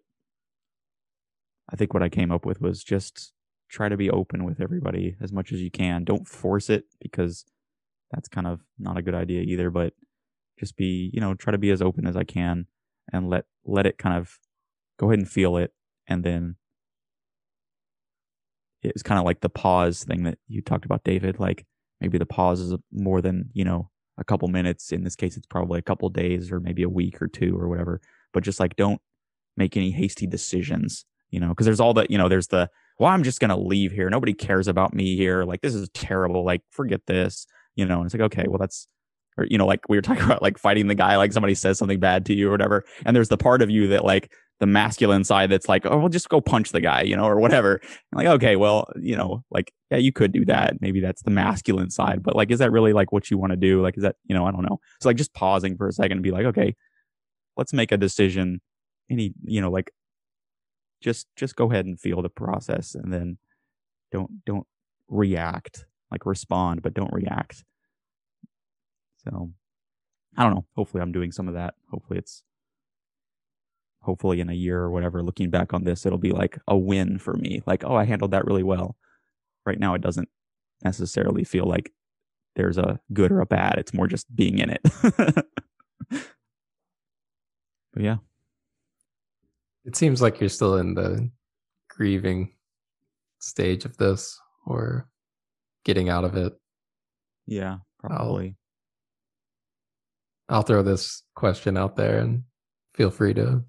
S3: I think what I came up with was just try to be open with everybody as much as you can. Don't force it because that's kind of not a good idea either. But just be, you know, try to be as open as I can and let let it kind of go ahead and feel it and then it's kind of like the pause thing that you talked about david like maybe the pause is more than you know a couple minutes in this case it's probably a couple days or maybe a week or two or whatever but just like don't make any hasty decisions you know because there's all that you know there's the well i'm just gonna leave here. Nobody cares about me here. Like this is terrible. Like forget this you know and it's like okay well that's or you know like we were talking about like fighting the guy like somebody says something bad to you or whatever and there's the part of you that like the masculine side that's like oh we'll just go punch the guy you know or whatever. I'm like okay well you know like yeah you could do that. Maybe that's the masculine side but like is that really like what you want to do? Like is that you know i don't know. So like just pausing for a second and be like okay let's make a decision any you know like just just go ahead and feel the process and then don't don't react like respond but don't react so I don't know. Hopefully I'm doing some of that. Hopefully it's hopefully in a year or whatever, looking back on this, it'll be like a win for me. Like, oh, I handled that really well. Right now it doesn't necessarily feel like there's a good or a bad. It's more just being in it. but yeah.
S2: It seems like you're still in the grieving stage of this or getting out of it.
S3: Yeah, probably.
S2: I'll throw this question out there and feel free to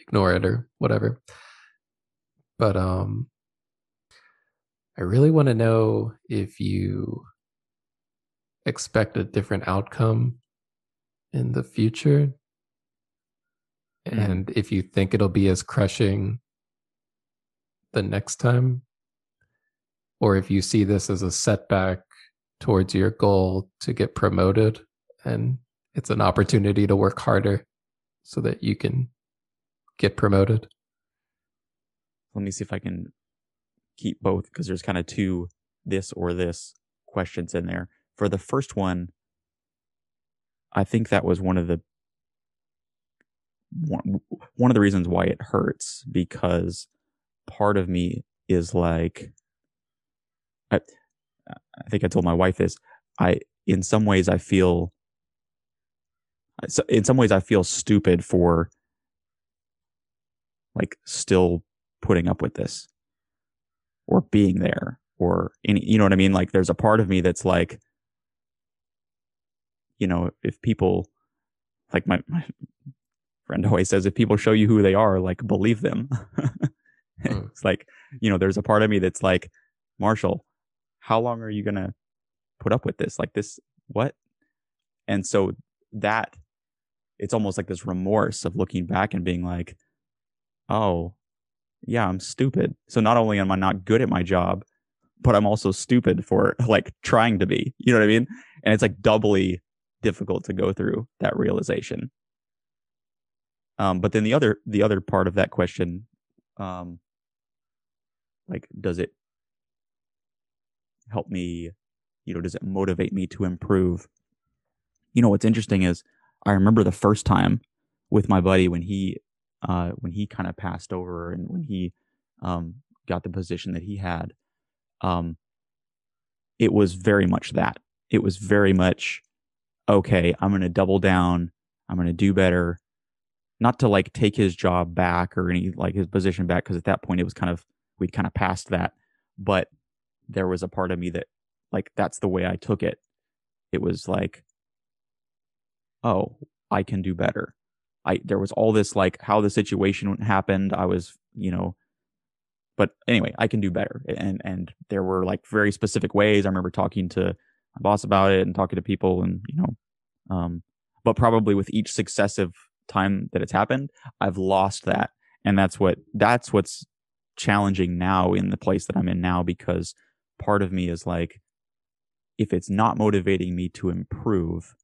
S2: ignore it or whatever. But um I really want to know if you expect a different outcome in the future mm. and if you think it'll be as crushing the next time or if you see this as a setback towards your goal to get promoted and it's an opportunity to work harder so that you can get promoted.
S3: Let me see if I can keep both because there's kind of two this or this questions in there. For the first one, I think that was one of the one, one of the reasons why it hurts because part of me is like I, I think I told my wife this. I in some ways I feel in some ways I feel stupid for like still putting up with this or being there or any you know what I mean like there's a part of me that's like you know if people like my, my friend always says if people show you who they are like believe them mm. it's like you know there's a part of me that's like Marshall how long are you going to put up with this like this what and so that it's almost like this remorse of looking back and being like, oh, yeah, I'm stupid. So not only am I not good at my job, but I'm also stupid for like trying to be. You know what I mean? And it's like doubly difficult to go through that realization. Um, but then the other the other part of that question, um, like, does it help me? You know, does it motivate me to improve? You know, what's interesting is I remember the first time with my buddy when he uh, when he kind of passed over and when he um, got the position that he had. Um, it was very much that. It was very much okay. I'm going to double down. I'm going to do better. Not to like take his job back or any like his position back because at that point it was kind of we'd kind of passed that. But there was a part of me that like that's the way I took it. It was like oh, I can do better. I there was all this like how the situation happened. I was, you know, but anyway, I can do better. And and there were like very specific ways. I remember talking to my boss about it and talking to people and, you know, um, but probably with each successive time that it's happened, I've lost that. And that's what that's what's challenging now in the place that I'm in now because part of me is like if it's not motivating me to improve,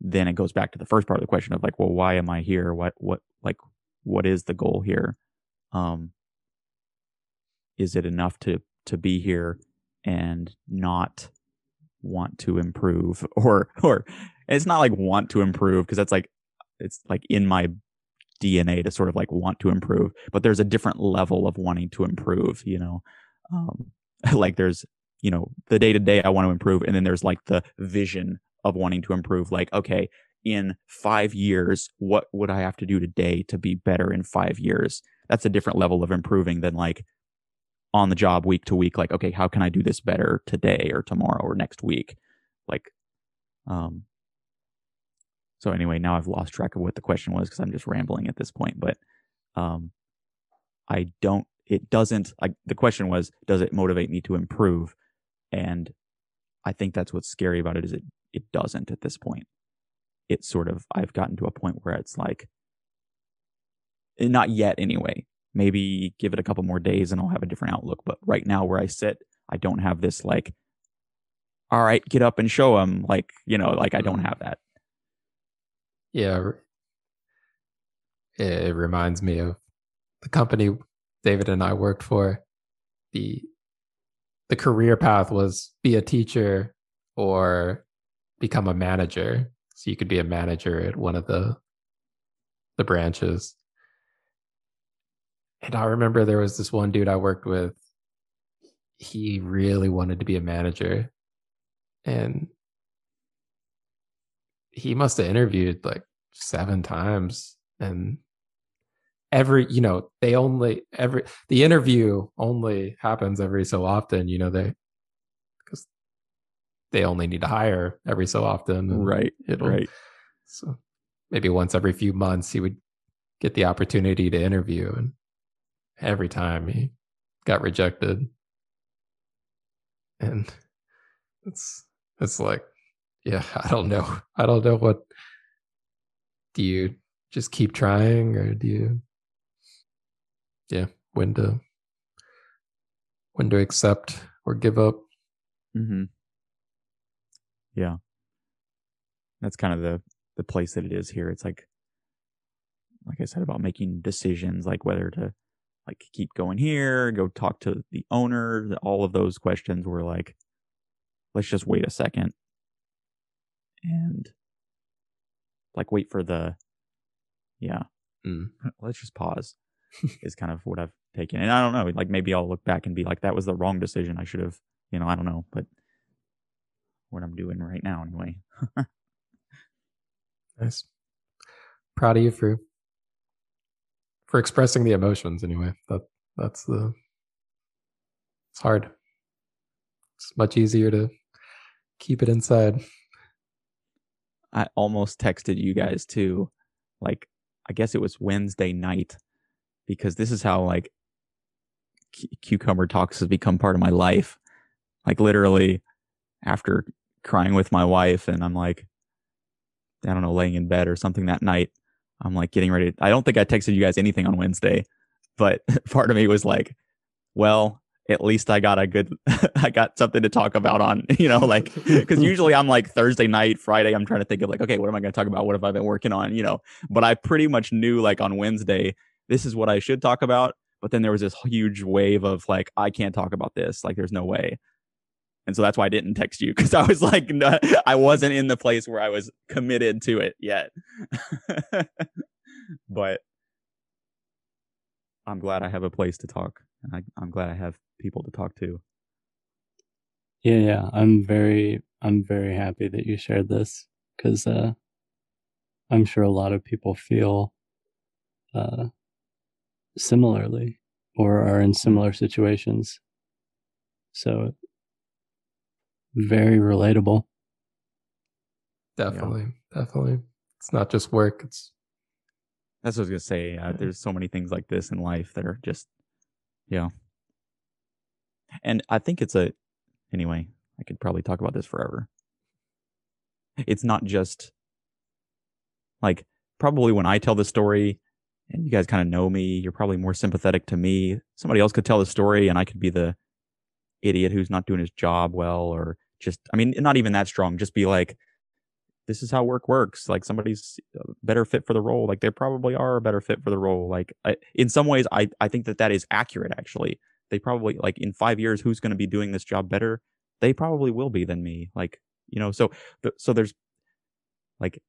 S3: then it goes back to the first part of the question of like, well, why am I here? What, what, like, what is the goal here? Um, is it enough to, to be here and not want to improve or, or it's not like want to improve because that's like, it's like in my DNA to sort of like want to improve, but there's a different level of wanting to improve, you know? Um, like there's you know, the day to day I want to improve. And then there's like the vision of wanting to improve. Like, okay, in five years, what would I have to do today to be better in five years? That's a different level of improving than like on the job week to week. Like, okay, how can I do this better today or tomorrow or next week? Like, um, so anyway, now I've lost track of what the question was because I'm just rambling at this point. But um, I don't. It doesn't. Like the question was, does it motivate me to improve? And I think that's what's scary about it is it it doesn't at this point. It's sort of I've gotten to a point where it's like, eh, not yet anyway. Maybe give it a couple more days and I'll have a different outlook. But right now, where I sit, I don't have this like, all right, get up and show them. Like you know, like I don't
S2: Mm.
S3: have that.
S2: Yeah. It, reminds me of the company David and I worked for. The the career path was be a teacher or become a manager. So you could be a manager at one of the the branches. And I remember there was this one dude I worked with. He really wanted to be a manager. And he must have interviewed like seven times and every you know they only every the interview only happens every so often you know they because they only need to hire every so often
S3: Right.
S2: it'll
S3: Right.
S2: so maybe once every few months he would get the opportunity to interview and every time he got rejected and it's it's like yeah i don't know i don't know what do you just keep trying or do you yeah when to when to accept or give up
S3: Mm-hmm. Yeah. That's kind of the the place that it is here. It's like like I said about making decisions like whether to like keep going here, go talk to the owner, all of those questions were like let's just wait a second and like wait for the yeah,
S2: Mm.
S3: let's just pause is kind of what I've taken. And I don't know, like maybe I'll look back and be like that was the wrong decision. I should have, you know, I don't know, but what I'm doing right now anyway.
S2: nice proud of you for for expressing the emotions anyway that that's the it's hard it's much easier to keep it inside
S3: I almost texted you guys too. Like, I guess it was Wednesday night because this is how like cu- cucumber talks has become part of my life. Like literally after crying with my wife and I'm like, I don't know, laying in bed or something that night. I'm like getting ready. To, I don't think I texted you guys anything on Wednesday, but part of me was like, well, at least I got a good, I got something to talk about on, you know, like, because usually I'm like Thursday night, Friday, I'm trying to think of like, okay, what am I going to talk about? What have I been working on? You know, but I pretty much knew like on Wednesday, this is what I should talk about. But then there was this huge wave of like, I can't talk about this. Like, there's no way. And so that's why I didn't text you because I was like, no, I wasn't in the place where I was committed to it yet. but I'm glad I have a place to talk. And I, I'm glad I have people to talk to.
S1: Yeah, yeah. I'm very I'm very happy that you shared this because uh, I'm sure a lot of people feel uh, similarly or are in similar situations. So very relatable.
S2: definitely definitely it's not just work it's
S3: That's what I was gonna say. Uh, there's so many things like this in life that are just, yeah. And I think it's a, anyway. I could probably talk about this forever. It's not just like probably when I tell the story, and you guys kind of know me, you're probably more sympathetic to me. Somebody else could tell the story, and I could be the idiot who's not doing his job well, or just, I mean, not even that strong. Just be like, this is how work works. Like somebody's a better fit for the role. Like they probably are a better fit for the role. Like I, in some ways, I I think that that is accurate. Actually, they probably like in five years, who's going to be doing this job better? They probably will be than me. Like you know, so so there's like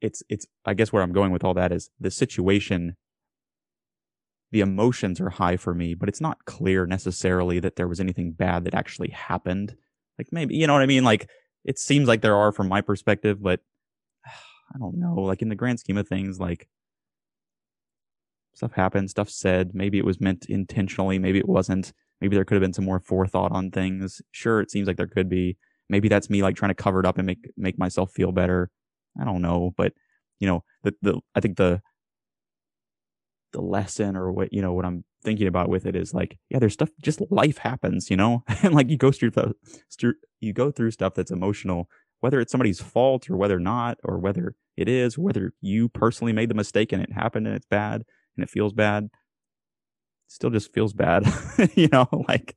S3: it's it's I guess where I'm going with all that is the situation the emotions are high for me, but it's not clear necessarily that there was anything bad that actually happened. Like maybe, you know what I mean? Like it seems like there are from my perspective, but I don't know. Like in the grand scheme of things, like stuff happened, stuff said. Maybe it was meant intentionally, maybe it wasn't. Maybe there could have been some more forethought on things. Sure, it seems like there could be. Maybe that's me like trying to cover it up and make make myself feel better. I don't know, but you know, the the I think the the lesson or what you know what I'm thinking about with it is like, yeah, there's stuff. Just life happens, you know, and like you go through you go through stuff that's emotional, whether it's somebody's fault or whether not, or whether it is, whether you personally made the mistake and it happened and it's bad and it feels bad. It still just feels bad, you know, like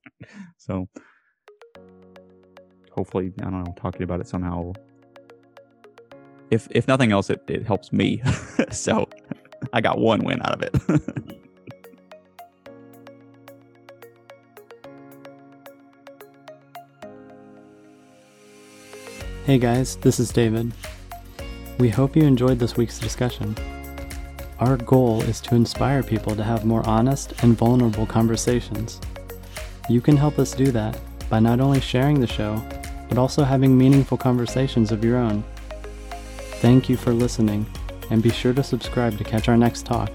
S3: so. Hopefully, I don't know, talking about it somehow if if nothing else, it, it helps me. so I got one win out of it.
S1: Hey guys, this is David. We hope you enjoyed this week's discussion. Our goal is to inspire people to have more honest and vulnerable conversations. You can help us do that by not only sharing the show, but also having meaningful conversations of your own. Thank you for listening, and be sure to subscribe to catch our next talk.